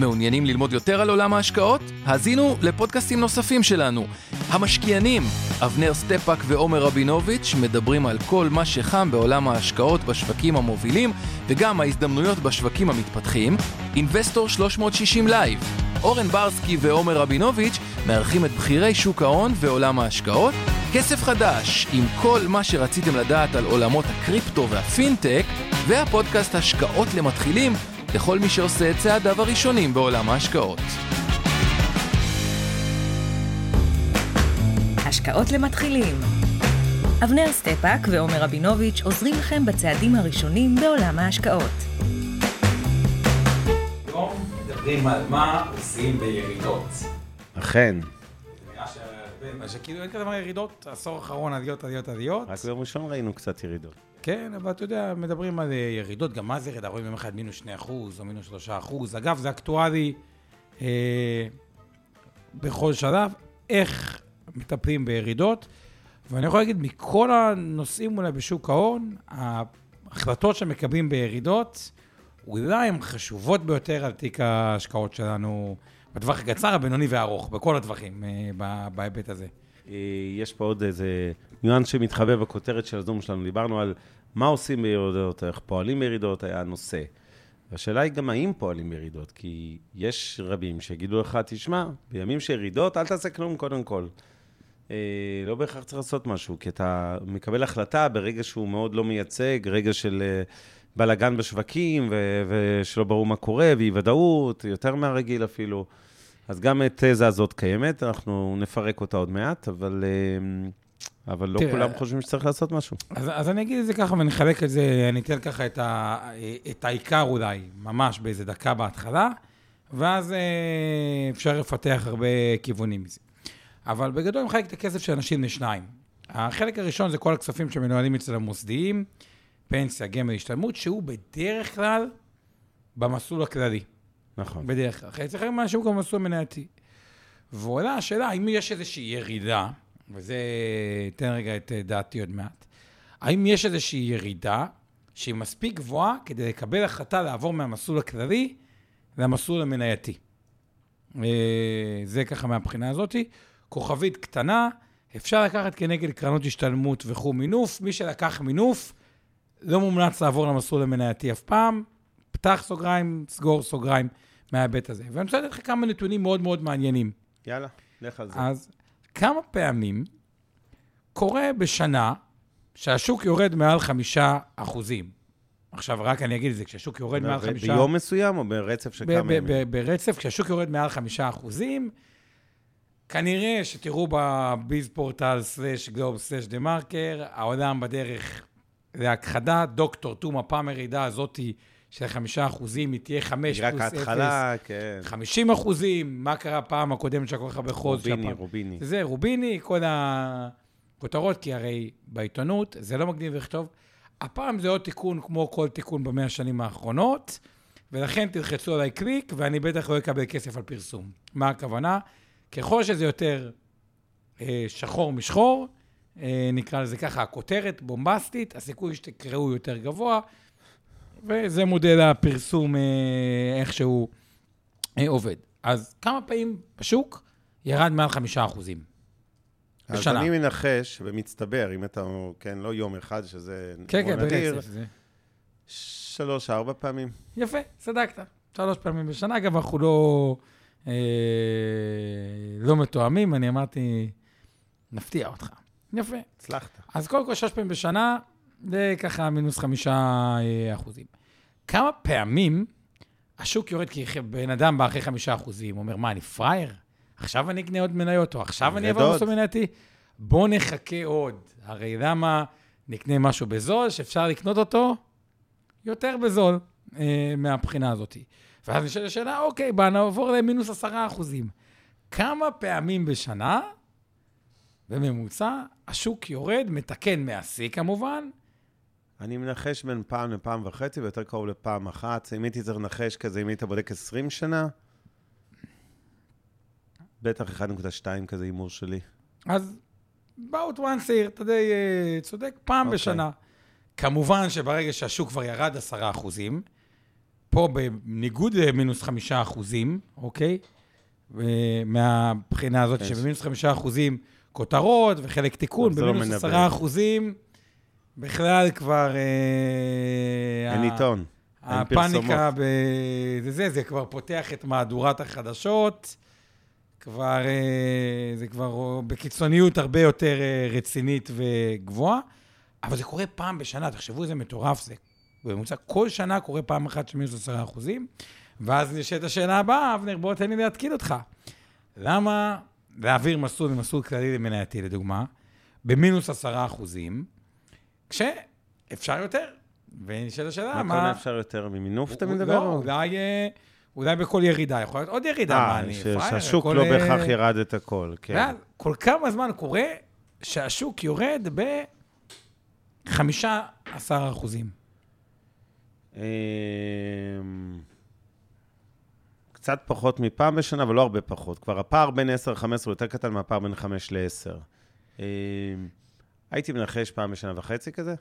מעוניינים ללמוד יותר על עולם ההשקעות? האזינו לפודקאסטים נוספים שלנו. המשקיענים, אבנר סטפאק ועומר רבינוביץ' מדברים על כל מה שחם בעולם ההשקעות בשווקים המובילים וגם ההזדמנויות בשווקים המתפתחים. Investor 360 Live, אורן ברסקי ועומר רבינוביץ' מארחים את בכירי שוק ההון ועולם ההשקעות. כסף חדש, עם כל מה שרציתם לדעת על עולמות הקריפטו והפינטק, והפודקאסט השקעות למתחילים לכל מי שעושה את צעדיו הראשונים בעולם ההשקעות. השקעות למתחילים. אבנר סטפאק ועומר רבינוביץ' עוזרים לכם בצעדים הראשונים בעולם ההשקעות. היום מדברים על מה עושים בירידות. אכן, שכאילו אין כזה דבר ירידות, עשור האחרון עליות, עליות, עליות. רק ביום ראשון ראינו קצת ירידות. כן, אבל אתה יודע, מדברים על אה, ירידות, גם מה זה ירידה? רואים יום אחד מינוס 2 אחוז או מינוס 3 אחוז. אגב, זה אקטואלי אה, בכל שלב, איך מטפלים בירידות. ואני יכול להגיד, מכל הנושאים אולי בשוק ההון, ההחלטות שמקבלים בירידות, אולי הן חשובות ביותר על תיק ההשקעות שלנו בטווח הקצר, הבינוני והארוך, בכל הטווחים אה, בהיבט הזה. אה, יש פה עוד איזה ניואנס שמתחבא בכותרת של הזום שלנו. דיברנו על מה עושים בירידות, איך פועלים בירידות, היה הנושא. והשאלה היא גם האם פועלים בירידות, כי יש רבים שיגידו לך, תשמע, בימים של ירידות, אל תעשה כלום קודם כל. אה, לא בהכרח צריך לעשות משהו, כי אתה מקבל החלטה ברגע שהוא מאוד לא מייצג, רגע של אה, בלאגן בשווקים, ושלא ברור מה קורה, ואי-ודאות, יותר מהרגיל אפילו. אז גם התזה הזאת קיימת, אנחנו נפרק אותה עוד מעט, אבל, אה, אבל לא תראה, כולם חושבים שצריך לעשות משהו. אז, אז אני אגיד את זה ככה ונחלק את זה, אני אתן ככה את, ה, את העיקר אולי, ממש באיזה דקה בהתחלה, ואז אה, אפשר לפתח הרבה כיוונים מזה. אבל בגדול מחלק את הכסף של אנשים לשניים. החלק הראשון זה כל הכספים שמנוהלים אצל המוסדיים, פנסיה, גמל, השתלמות, שהוא בדרך כלל במסלול הכללי. נכון. בדרך כלל. אצלכם משהו גם מסלול מנייתי. ועולה השאלה, האם יש איזושהי ירידה, וזה, אתן רגע את אה, דעתי עוד מעט, האם יש איזושהי ירידה שהיא מספיק גבוהה כדי לקבל החלטה לעבור מהמסלול הכללי למסלול המנייתי? אה, זה ככה מהבחינה הזאת. כוכבית קטנה, אפשר לקחת כנגד קרנות השתלמות וכו' מינוף. מי שלקח מינוף, לא מומלץ לעבור למסלול המנייתי אף פעם. פתח סוגריים, סגור סוגריים מההיבט הזה. ואני רוצה לתת לך כמה נתונים מאוד מאוד מעניינים. יאללה, לך על זה. אז כמה פעמים קורה בשנה שהשוק יורד מעל חמישה אחוזים? עכשיו, רק אני אגיד את זה, כשהשוק יורד מעל חמישה... ביום מסוים או ברצף של כמה ימים? ברצף, כשהשוק יורד מעל חמישה אחוזים, כנראה שתראו בביז פורטל סלאש גלוב סלאש דה מרקר, העולם בדרך להכחדה, דוקטור תום, הפעם הירידה הזאתי של חמישה אחוזים, היא תהיה חמש רק פלוס אפס. ההתחלה, כן. 50 אחוזים, מה קרה הפעם הקודמת שהיה כל כך הרבה חוז? רוביני, שהפעם- רוביני. זה רוביני, כל הכותרות, כי הרי בעיתונות זה לא מגניב לכתוב. הפעם זה עוד תיקון כמו כל תיקון במאה השנים האחרונות, ולכן תלחצו עליי קליק, ואני בטח לא אקבל כסף על פרסום. מה הכוונה? ככל שזה יותר אה, שחור משחור, אה, נקרא לזה ככה, הכותרת בומבסטית, הסיכוי שתקראו יותר גבוה, וזה מודל הפרסום אה, איך שהוא אה, עובד. אז כמה פעמים בשוק ירד מעל חמישה אחוזים? אז בשנה. אני מנחש, במצטבר, אם אתה, כן, לא יום אחד, שזה כן, כן, נדיר. זה- שלוש, ארבע פעמים. יפה, צדקת. שלוש פעמים בשנה. אגב, אנחנו לא, אה, לא מתואמים, אני אמרתי, נפתיע אותך. יפה. הצלחת. אז קודם כל, שש פעמים בשנה, זה ככה מינוס חמישה אה, אחוזים. כמה פעמים השוק יורד כי בן אדם בא אחרי חמישה אחוזים, אומר, מה, אני פראייר? עכשיו אני אקנה עוד מניות, או עכשיו אני אעבור. מסלול מנייתי? בוא נחכה עוד. הרי למה נקנה משהו בזול, שאפשר לקנות אותו יותר בזול אה, מהבחינה הזאת. ואז נשאלת השאלה, אוקיי, בוא נעבור למינוס עשרה אחוזים. כמה פעמים בשנה, בממוצע, השוק יורד, מתקן מהשיא כמובן, אני מנחש בין פעם לפעם וחצי, ויותר קרוב לפעם אחת. אם הייתי צריך לנחש כזה, אם היית בודק 20 שנה, בטח 1.2 כזה הימור שלי. אז about a year, אתה די אה, צודק, פעם אוקיי. בשנה. כמובן שברגע שהשוק כבר ירד 10 אחוזים, פה בניגוד למינוס 5 אחוזים, אוקיי? ו- מהבחינה הזאת, כן. שבמינוס 5 אחוזים כותרות וחלק תיקון, לא במינוס מנבא. 10 אחוזים, בכלל כבר... אה, אין עיתון. אין פרסומות. הפאניקה ב... זה, זה, זה כבר פותח את מהדורת החדשות, כבר, אה, זה כבר בקיצוניות הרבה יותר אה, רצינית וגבוהה, אבל זה קורה פעם בשנה, תחשבו איזה מטורף זה. בממוצע, כל שנה קורה פעם אחת של מינוס עשרה אחוזים, ואז נשאלת השאלה הבאה, אבנר, בוא תן לי להתקיד אותך. למה להעביר מסלול ממסלול כללי למנייתי, לדוגמה, במינוס עשרה אחוזים, כשאפשר יותר? ונשאלת השאלה, מה מה... אפשר יותר ממינוף אתה מדבר? לא, אולי, אה, אולי בכל ירידה, יכול להיות עוד ירידה, מה אה, אני פראייר, שהשוק לא אה, בהכרח ירד את הכל, כן. כל כמה זמן קורה שהשוק יורד ב-15 אחוזים. אמ, קצת פחות מפעם בשנה, אבל לא הרבה פחות. כבר הפער בין 10 ל-15 הוא יותר קטן מהפער בין 5 ל-10. הייתי מנחש פעם בשנה וחצי כזה?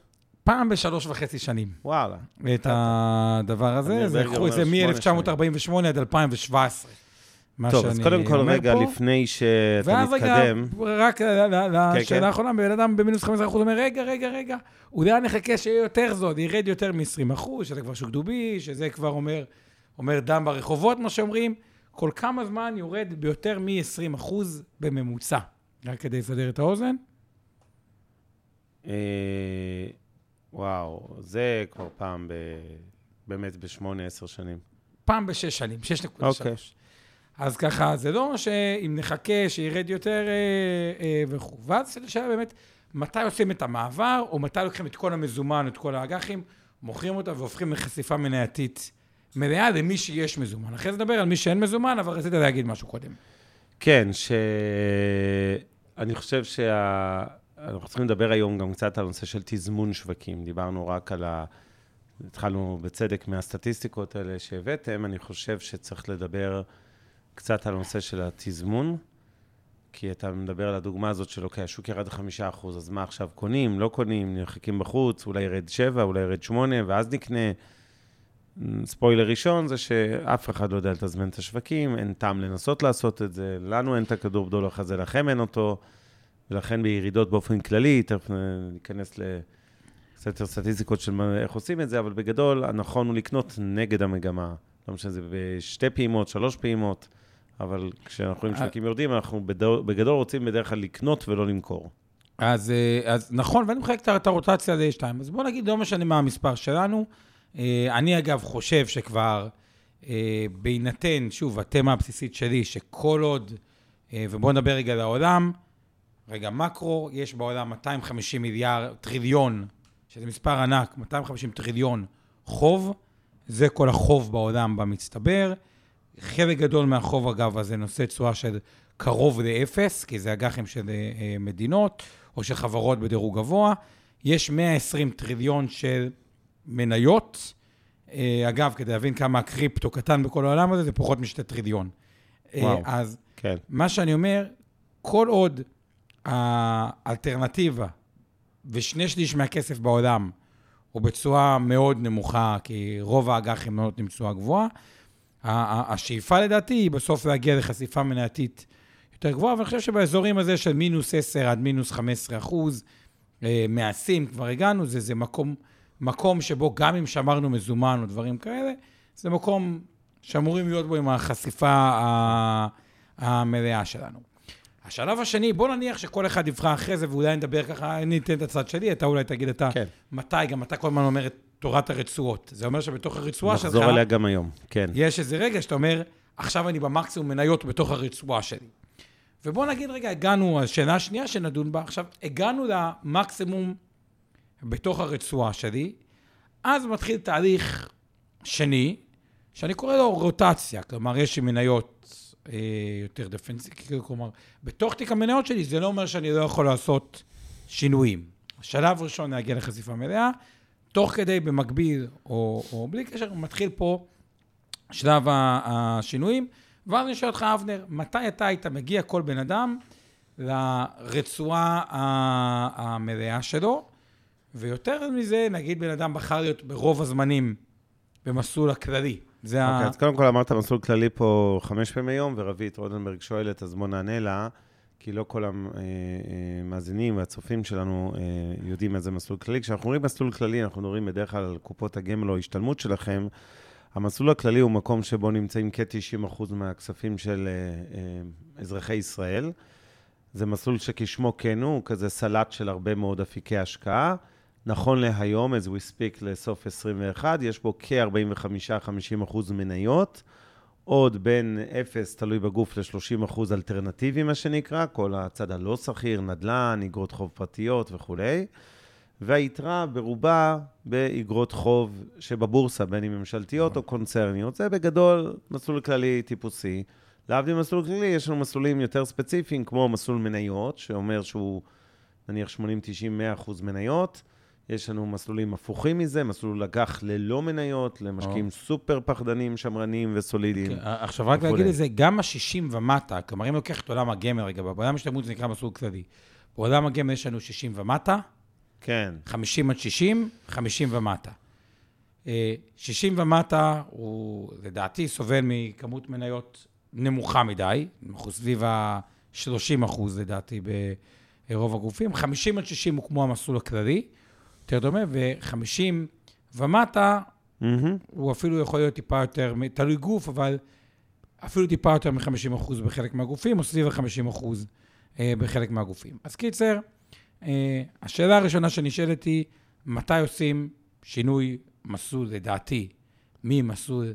פעם בשלוש וחצי שנים. וואלה. את הדבר הזה, זה לקחו את זה אומר שמונה מ-1948 עד 2017. מה טוב, אז קודם כל, רגע, פה. לפני שאתה ואז רגע, מתקדם, רק כן, לשאלה כן. האחרונה, בן אדם במינוס 15 אחוז אומר, רגע, רגע, רגע, אולי נחכה שיהיה יותר זול, ירד יותר מ-20 אחוז, שזה כבר שוק דובי, שזה כבר אומר, אומר דם ברחובות, מה שאומרים, כל כמה זמן יורד ביותר מ-20 אחוז בממוצע. רק כדי לסדר את האוזן. אה, וואו, זה כבר פעם ב... באמת בשמונה, עשר שנים. פעם בשש שנים, 6.3. אוקיי. אז ככה, זה לא שאם נחכה שירד יותר אה, אה, וכו'. ואז זו שאלה באמת, מתי עושים את המעבר, או מתי לוקחים את כל המזומן, את כל האג"חים, מוכרים אותה והופכים לחשיפה מנייתית מלאה למי שיש מזומן. אחרי זה נדבר על מי שאין מזומן, אבל רצית להגיד משהו קודם. כן, שאני חושב שה... אנחנו צריכים לדבר היום גם קצת על הנושא של תזמון שווקים. דיברנו רק על ה... התחלנו בצדק מהסטטיסטיקות האלה שהבאתם, אני חושב שצריך לדבר קצת על הנושא של התזמון, כי אתה מדבר על הדוגמה הזאת של, אוקיי, השוק ירד חמישה אחוז, אז מה עכשיו, קונים, לא קונים, מחכים בחוץ, אולי ירד שבע, אולי ירד שמונה, ואז נקנה. ספוילר ראשון זה שאף אחד לא יודע לתזמן את השווקים, אין טעם לנסות לעשות את זה, לנו אין את הכדור בדולח הזה, לכם אין אותו, ולכן בירידות באופן כללי, תכף ניכנס לקצת יותר סטטיסטיקות של איך עושים את זה, אבל בגדול, הנכון הוא לקנות נגד המגמה. לא משנה, זה בשתי פעימות, שלוש פעימות, אבל כשאנחנו רואים אה. שווקים יורדים, אנחנו בדו- בגדול רוצים בדרך כלל לקנות ולא למכור. אז, אה, אז נכון, ואני מחלק את- הרוטציה ל-2. אז בוא נגיד, לא משנה מה המספר שלנו. אה, אני אגב חושב שכבר, בהינתן, שוב, התמה הבסיסית שלי, שכל עוד, ובואו נדבר רגע על העולם, רגע, מקרו, יש בעולם 250 מיליארד, טריליון, שזה מספר ענק, 250 טריליון חוב, זה כל החוב בעולם במצטבר. חלק גדול מהחוב, אגב, הזה נושא תשואה של קרוב לאפס, כי זה אג"חים של אה, אה, מדינות או של חברות בדירוג גבוה. יש 120 טריליון של מניות. אה, אגב, כדי להבין כמה הקריפטו קטן בכל העולם הזה, זה פחות משתי טריליון. וואו. אז כן. מה שאני אומר, כל עוד האלטרנטיבה ושני שליש מהכסף בעולם הוא בתשואה מאוד נמוכה, כי רוב האג"חים לא נותנים תשואה גבוהה, השאיפה לדעתי היא בסוף להגיע לחשיפה מנייתית יותר גבוהה, אבל אני חושב שבאזורים הזה של מינוס 10 עד מינוס 15 אחוז, אה, מהשיא כבר הגענו, זה, זה מקום, מקום שבו גם אם שמרנו מזומן או דברים כאלה, זה מקום שאמורים להיות בו עם החשיפה המלאה שלנו. השלב השני, בוא נניח שכל אחד יבחר אחרי זה, ואולי נדבר ככה, אני אתן את הצד שלי, אתה אולי תגיד אתה כן. מתי, גם אתה כל הזמן אומר את תורת הרצועות. זה אומר שבתוך הרצועה שלך, נחזור אליה גם היום, כן. יש איזה רגע שאתה אומר, עכשיו אני במקסימום מניות בתוך הרצועה שלי. ובוא נגיד רגע, הגענו, השאלה השנייה שנדון בה עכשיו, הגענו למקסימום בתוך הרצועה שלי, אז מתחיל תהליך שני, שאני קורא לו רוטציה, כלומר, יש מניות אה, יותר דפנסיביות, כלומר, בתוך תיק המניות שלי, זה לא אומר שאני לא יכול לעשות שינויים. השלב הראשון להגיע לחשיפה מלאה, תוך כדי, במקביל, או, או בלי קשר, מתחיל פה שלב השינויים. ואז אני שואל אותך, אבנר, מתי אתה היית מגיע, כל בן אדם, לרצועה המלאה שלו? ויותר מזה, נגיד בן אדם בחר להיות ברוב הזמנים במסלול הכללי. זה אוקיי, ה... אז קודם כל אמרת מסלול כללי פה חמש פעמים היום, ורבית רודנברג שואלת, אז בוא נענה לה, כי לא כל המאזינים והצופים שלנו אה, יודעים איזה מסלול כללי. כשאנחנו אומרים מסלול כללי, אנחנו מדברים בדרך כלל על קופות הגמל או השתלמות שלכם. המסלול הכללי הוא מקום שבו נמצאים כ-90% מהכספים של אה, אה, אזרחי ישראל. זה מסלול שכשמו כן הוא כזה סלט של הרבה מאוד אפיקי השקעה. נכון להיום, as we speak לסוף 21, יש בו כ-45-50% מניות, עוד בין 0, תלוי בגוף, ל-30% אלטרנטיבי, מה שנקרא, כל הצד הלא שכיר, נדל"ן, אגרות חוב פרטיות וכולי. והיתרה ברובה באגרות חוב שבבורסה, בין אם ממשלתיות או קונצרניות. זה בגדול מסלול כללי טיפוסי. להבדיל מסלול כללי, יש לנו מסלולים יותר ספציפיים, כמו מסלול מניות, שאומר שהוא נניח 80, 90, 100 אחוז מניות. יש לנו מסלולים הפוכים מזה, מסלול אג"ח ללא מניות, למשקיעים או. סופר פחדנים, שמרניים וסולידיים. כן, עכשיו רק. להגיד את זה, גם ה-60 ומטה, כלומר אם לוקח את עולם הגמל רגע, בעולם השתלמות זה נקרא מסלול כללי. בעולם הגמל יש לנו 60 ומטה, כן. 50 עד 60, 50 ומטה. אה, 60 ומטה, הוא לדעתי סובל מכמות מניות נמוכה מדי, אנחנו סביב ה-30 אחוז לדעתי ברוב הגופים. 50 עד 60 הוא כמו המסלול הכללי, יותר דומה, ו-50 ומטה מהמם. הוא אפילו יכול להיות טיפה יותר, תלוי גוף, אבל אפילו טיפה יותר מ-50% בחלק מהגופים, או סביב ה-50% אה, בחלק מהגופים. אז קיצר, אה, השאלה הראשונה שנשאלת היא, מתי עושים שינוי מסלול, לדעתי, ממסלול,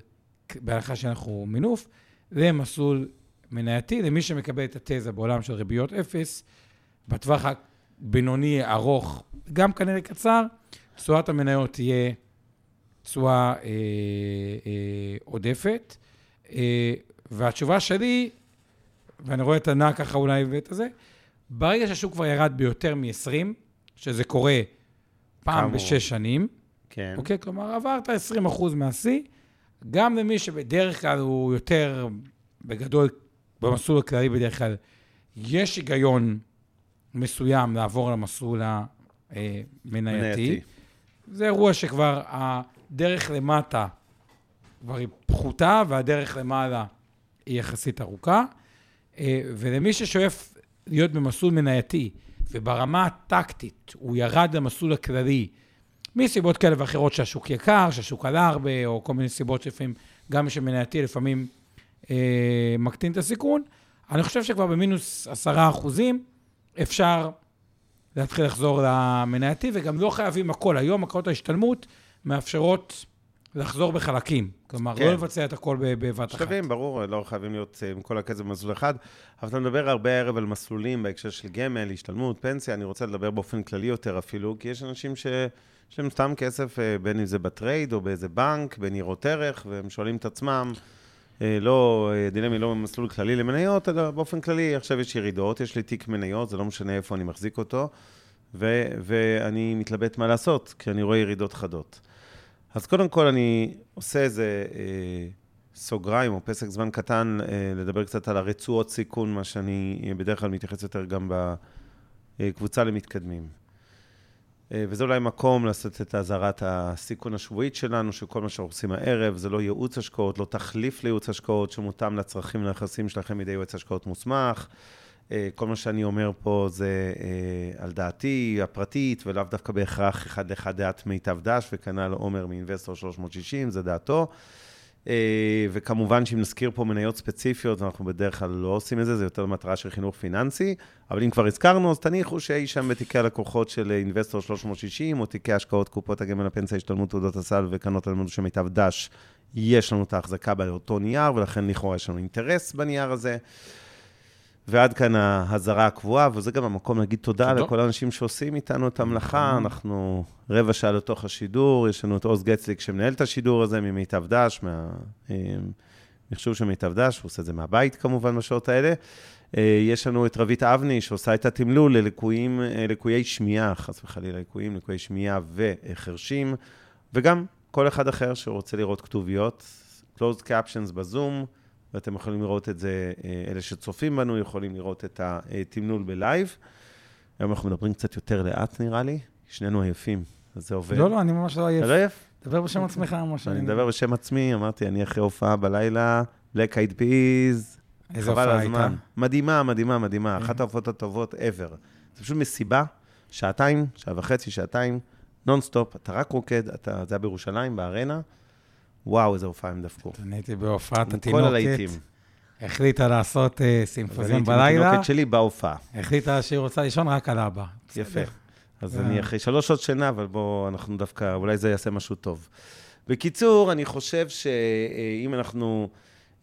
בהנחה שאנחנו מינוף, למסלול מנייתי, למי שמקבל את התזה בעולם של ריביות אפס, בטווח הבינוני, ארוך, גם כנראה קצר, תשואת המניות תהיה תשואה אה, אה, עודפת. אה, והתשובה שלי, ואני רואה את הנע ככה אולי ואת הזה, ברגע שהשוק כבר ירד ביותר מ-20, שזה קורה פעם כאמור. בשש שנים, כן. אוקיי? כלומר, עברת 20% מהשיא, גם למי שבדרך כלל הוא יותר, בגדול, במסלול הכללי בדרך כלל, יש היגיון מסוים לעבור למסלול המנייתי. מנייתי. זה אירוע שכבר הדרך למטה כבר היא פחותה, והדרך למעלה היא יחסית ארוכה. אה, ולמי ששואף להיות במסלול מנייתי, וברמה הטקטית הוא ירד למסלול הכללי, מסיבות כאלה ואחרות שהשוק יקר, שהשוק עלה הרבה, או כל מיני סיבות שלפעמים, גם שמנייתי לפעמים אה, מקטין את הסיכון, אני חושב שכבר במינוס עשרה אחוזים אפשר להתחיל לחזור למנייתי, וגם לא חייבים הכל. היום הקרנות ההשתלמות מאפשרות לחזור בחלקים. כלומר, כן. לא לבצע את הכל בבת אחת. שווים, ברור, לא חייבים להיות אה, עם כל הכסף במסלול אחד, אבל אתה מדבר הרבה הערב על מסלולים בהקשר של גמל, השתלמות, פנסיה, אני רוצה לדבר באופן כללי יותר אפילו, כי יש אנשים שיש להם סתם כסף, אה, בין אם זה בטרייד או באיזה בנק, בניירות ערך, והם שואלים את עצמם, לא, אה, דילמה היא לא במסלול כללי למניות, אלא באופן כללי, עכשיו יש ירידות, יש לי תיק מניות, זה לא משנה איפה אני מחזיק אותו, ו- ואני מתלבט מה לעשות, כי אני רואה ירידות חדות. אז קודם כל אני עושה איזה אה, סוגריים או פסק זמן קטן, אה, לדבר קצת על הרצועות סיכון, מה שאני אה, בדרך כלל מתייחס יותר גם בקבוצה למתקדמים. אה, וזה אולי מקום לעשות את אזהרת הסיכון השבועית שלנו, שכל מה שאנחנו עושים הערב זה לא ייעוץ השקעות, לא תחליף לייעוץ השקעות שמותאם לצרכים ולנכסים שלכם מידי יועץ השקעות מוסמך. אה, כל מה שאני אומר פה זה אה, על דעתי הפרטית, ולאו דווקא בהכרח אחד לאחד דעת מיטב דש, וכנ"ל עומר מ Investor 360, זה דעתו. אה, וכמובן שאם נזכיר פה מניות ספציפיות, אנחנו בדרך כלל לא עושים את זה, זה יותר מטרה של חינוך פיננסי, אבל אם כבר הזכרנו, אז תניחו שאי שם בתיקי הלקוחות של Investor 360, או תיקי השקעות קופות הגמל הפנסיה, השתלמות תעודות הסל וקרנות הלימוד של מיטב דש, יש לנו את ההחזקה באותו נייר, ולכן לכאורה יש לנו אינטרס בנייר הזה. ועד כאן האזהרה הקבועה, וזה גם המקום להגיד תודה תודה. לכל האנשים שעושים איתנו את המלאכה. אנחנו רבע שעה לתוך השידור, יש לנו את עוז גצליק שמנהל את השידור הזה ממיטב דש, מה, אה, מחשוב של מיטב דש, הוא עושה את זה מהבית כמובן בשעות האלה. אה, יש לנו את רבית אבני, שעושה את התמלול ללקויים, אה, לקויי שמיעה, חס וחלילה, לקויים, לקויי שמיעה וחרשים, וגם כל אחד אחר שרוצה לראות כתוביות, closed captions בזום, ואתם יכולים לראות את זה, אה, אלה שצופים בנו יכולים לראות את התמלול בלייב. היום אנחנו מדברים קצת יותר לאט, נראה לי, שנינו עייפים, אז זה עובד. לא, לא, אני ממש לא עייף. אתה לא עייף? דבר בשם עצמך, משה. אני מדבר בשם עצמי, אמרתי, אני אחרי הופעה בלילה, Black Eyed Peas, איזה חבל הופעה הזמן. הייתה? מדהימה, מדהימה, מדהימה. אחת ההופעות הטובות ever. זה פשוט מסיבה, שעתיים, שעה וחצי, שעתיים, נונסטופ, אתה רק רוקד, אתה, זה היה בירושלים, בארנה. וואו, איזה הופעה הם דפקו. אני הייתי בהופעת. התינוקת, החליטה לעשות אה, אני סימפוזיון הייתי בלילה, התינוקת שלי בהופעה. החליטה שהיא רוצה לישון רק על אבא. יפה. אז אה. אני אחרי שלוש שעות שינה, אבל בואו, אנחנו דווקא, אולי זה יעשה משהו טוב. בקיצור, אני חושב שאם אנחנו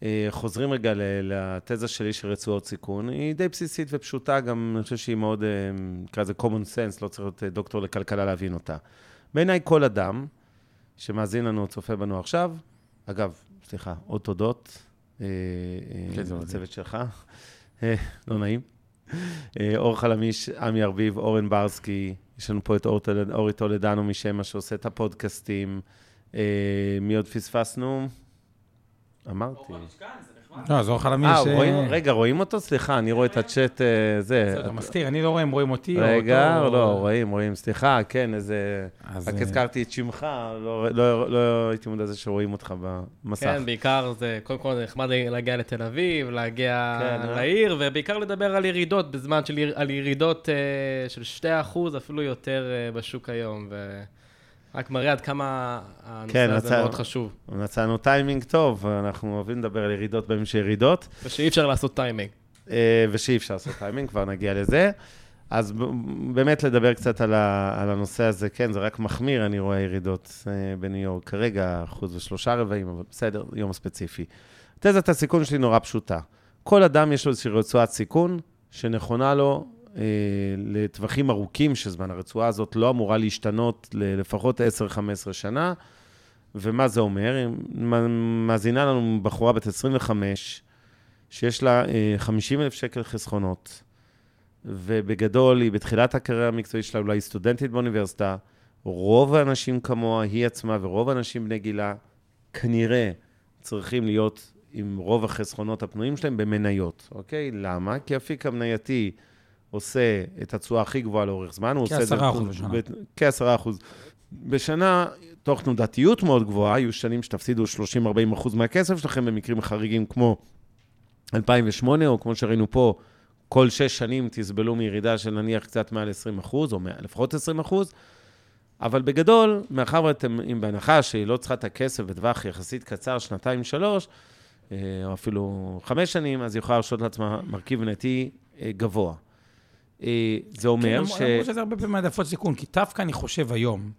אה, חוזרים רגע לתזה שלי של רצועות סיכון, היא די בסיסית ופשוטה, גם אני חושב שהיא מאוד, נקרא לזה common sense, לא צריך להיות דוקטור לכלכלה להבין אותה. בעיניי כל אדם שמאזין לנו, צופה בנו עכשיו, אגב, סליחה, עוד תודות אה, אה, כן, לצוות שלך, אה, לא נעים. אור חלמיש, עמי ארביב, אורן ברסקי, יש לנו פה את אור אורי טולדנו משמע שעושה את הפודקאסטים. מי עוד פספסנו? אמרתי. לא, אז אוכל למי אה, ש... רגע, רואים אותו? סליחה, אני רואה את הצ'אט, אה, זה. אתה מסתיר, אני לא רואה אם רואים אותי או רגע, אותו. לא, רואים, רואים, סליחה, כן, איזה... רק אה, הזכרתי את שמך, לא- לא לא הייתי מודע לזה שרואים אותך במסך. כן, בעיקר זה, קודם כל זה נחמד להגיע לתל אביב, להגיע כן? לעיר, ובעיקר לדבר על ירידות, בזמן של ירידות של 2%, אפילו יותר בשוק היום, ורק מראה עד כמה הנושא כן, הזה מאוד חשוב, מצאנו טיימינג טוב, אנחנו אוהבים לדבר על ירידות בימים של ירידות. ושאי אפשר לעשות טיימינג. אה, ושאי אפשר לעשות טיימינג, כבר נגיע לזה. אז באמת לדבר קצת על, ה, על הנושא הזה, כן, זה רק מחמיר, אני רואה ירידות אה, בניו יורק כרגע, אחוז ושלושה רבעים, אבל בסדר, יום ספציפי. תזת הסיכון שלי נורא פשוטה. כל אדם יש לו איזושהי רצועת סיכון שנכונה לו אה, לטווחים ארוכים של זמן. הרצועה הזאת לא אמורה להשתנות ללפחות 10-15 שנה. ומה זה אומר? מאזינה לנו בחורה בת 25, שיש לה אה, 50 אלף שקל חסכונות, ובגדול היא בתחילת הקריירה המקצועית שלה, אולי היא סטודנטית באוניברסיטה, רוב האנשים כמוה, היא עצמה ורוב האנשים בני גילה, כנראה צריכים להיות עם רוב החסכונות הפנויים שלהם במניות, אוקיי? למה? כי אפיק המנייתי עושה את התשואה הכי גבוהה לאורך זמן, הוא עושה את זה... כ-10% בשנה. כ-10 אחוז. בשנה, תוך תנודתיות מאוד גבוהה, היו שנים שתפסידו 30-40 אחוז מהכסף שלכם במקרים חריגים כמו 2008, או כמו שראינו פה, כל שש שנים תסבלו מירידה של נניח קצת מעל 20 אחוז, או מעל- לפחות 20 אחוז, אבל בגדול, מאחר ואתם, אם בהנחה שהיא לא צריכה את הכסף בטווח יחסית קצר, שנתיים, שלוש, אה, או אפילו חמש שנים, אז היא יכולה להרשות לעצמה מרכיב מנייתי אה, גבוה. אה, זה אומר כן, ש... למרות שזה הרבה פעמים העדפות סיכון, כי דווקא אני חושב היום,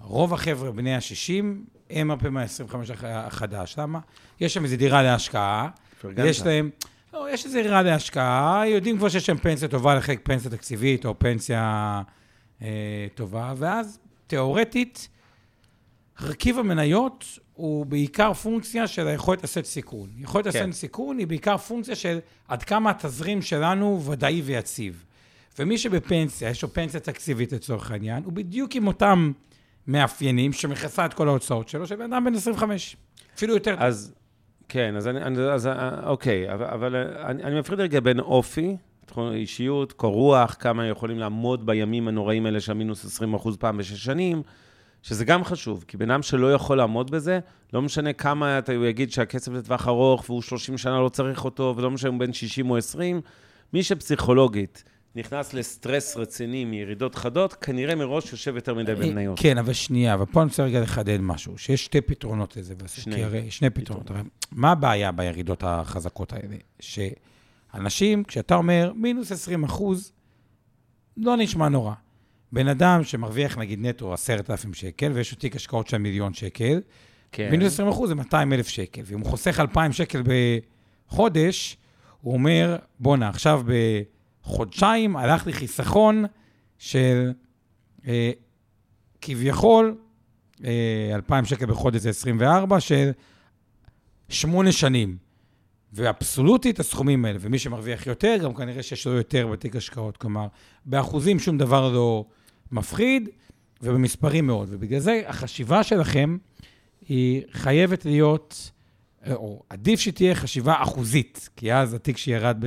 רוב החבר'ה בני ה-60 הם הרבה מה-25 החדש. למה? יש שם איזו דירה להשקעה. יש להם, לא, יש איזו דירה להשקעה, יודעים כבר שיש שם פנסיה טובה לחלק פנסיה תקציבית או פנסיה אה, טובה, ואז תיאורטית, רכיב המניות הוא בעיקר פונקציה של היכולת לשאת סיכון. יכולת כן. לשאת סיכון היא בעיקר פונקציה של עד כמה התזרים שלנו ודאי ויציב. ומי שבפנסיה, יש לו פנסיה תקציבית לצורך העניין, הוא בדיוק עם אותם מאפיינים שמכסה את כל ההוצאות שלו, של בן אדם בן 25. אפילו יותר. אז, כן, אז, אני, אז אה, אוקיי, אבל, אבל אה, אני, אני מפריד רגע בין אופי, אישיות, קור רוח, כמה יכולים לעמוד בימים הנוראים האלה של מינוס 20 אחוז פעם בשש שנים, שזה גם חשוב, כי בן אדם שלא יכול לעמוד בזה, לא משנה כמה אתה, הוא יגיד שהכסף לטווח ארוך והוא 30 שנה לא צריך אותו, ולא משנה אם הוא בן 60 או 20, מי שפסיכולוגית נכנס לסטרס רציני מירידות חדות, כנראה מראש יושב יותר מדי במניות. כן, אבל שנייה, אבל פה אני רוצה רגע לחדד משהו, שיש שתי פתרונות לזה. שני. הרי, שני פתרונות. הרי, מה הבעיה בירידות החזקות האלה? שאנשים, כשאתה אומר מינוס 20 אחוז, לא נשמע נורא. בן אדם שמרוויח נגיד נטו 10,000 שקל, ויש לו תיק השקעות של מיליון שקל, כן. מינוס 20 אחוז זה 200 אלף שקל. ואם הוא חוסך 2,000 שקל בחודש, הוא אומר, בואנה, עכשיו בחודשיים הלך לי חיסכון של אה, כביכול, אה, 2,000 שקל בחודש זה 24, של שמונה שנים, ואבסולוטית הסכומים האלה, ומי שמרוויח יותר, גם כנראה שיש לו יותר בתיק השקעות. כלומר, באחוזים שום דבר לא מפחיד, ובמספרים מאוד. ובגלל זה החשיבה שלכם היא חייבת להיות, או עדיף שתהיה חשיבה אחוזית, כי אז התיק שירד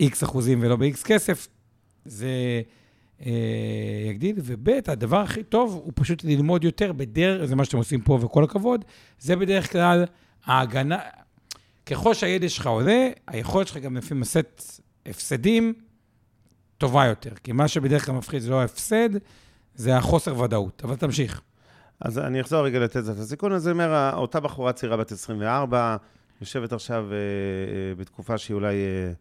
ב-X אחוזים ולא ב-X כסף, זה אה, יגדיל. וב', הדבר הכי טוב הוא פשוט ללמוד יותר בדרך, זה מה שאתם עושים פה וכל הכבוד, זה בדרך כלל ההגנה, ככל שהידע שלך עולה, היכולת שלך גם לפעמים לשאת הפסדים טובה יותר. כי מה שבדרך כלל מפחיד זה לא ההפסד, זה החוסר ודאות. אבל תמשיך. אז אני אחזור רגע לתזת הסיכון. אני אומר, אותה בחורה צעירה בת 24, יושבת עכשיו אה, אה, בתקופה שהיא אולי אה,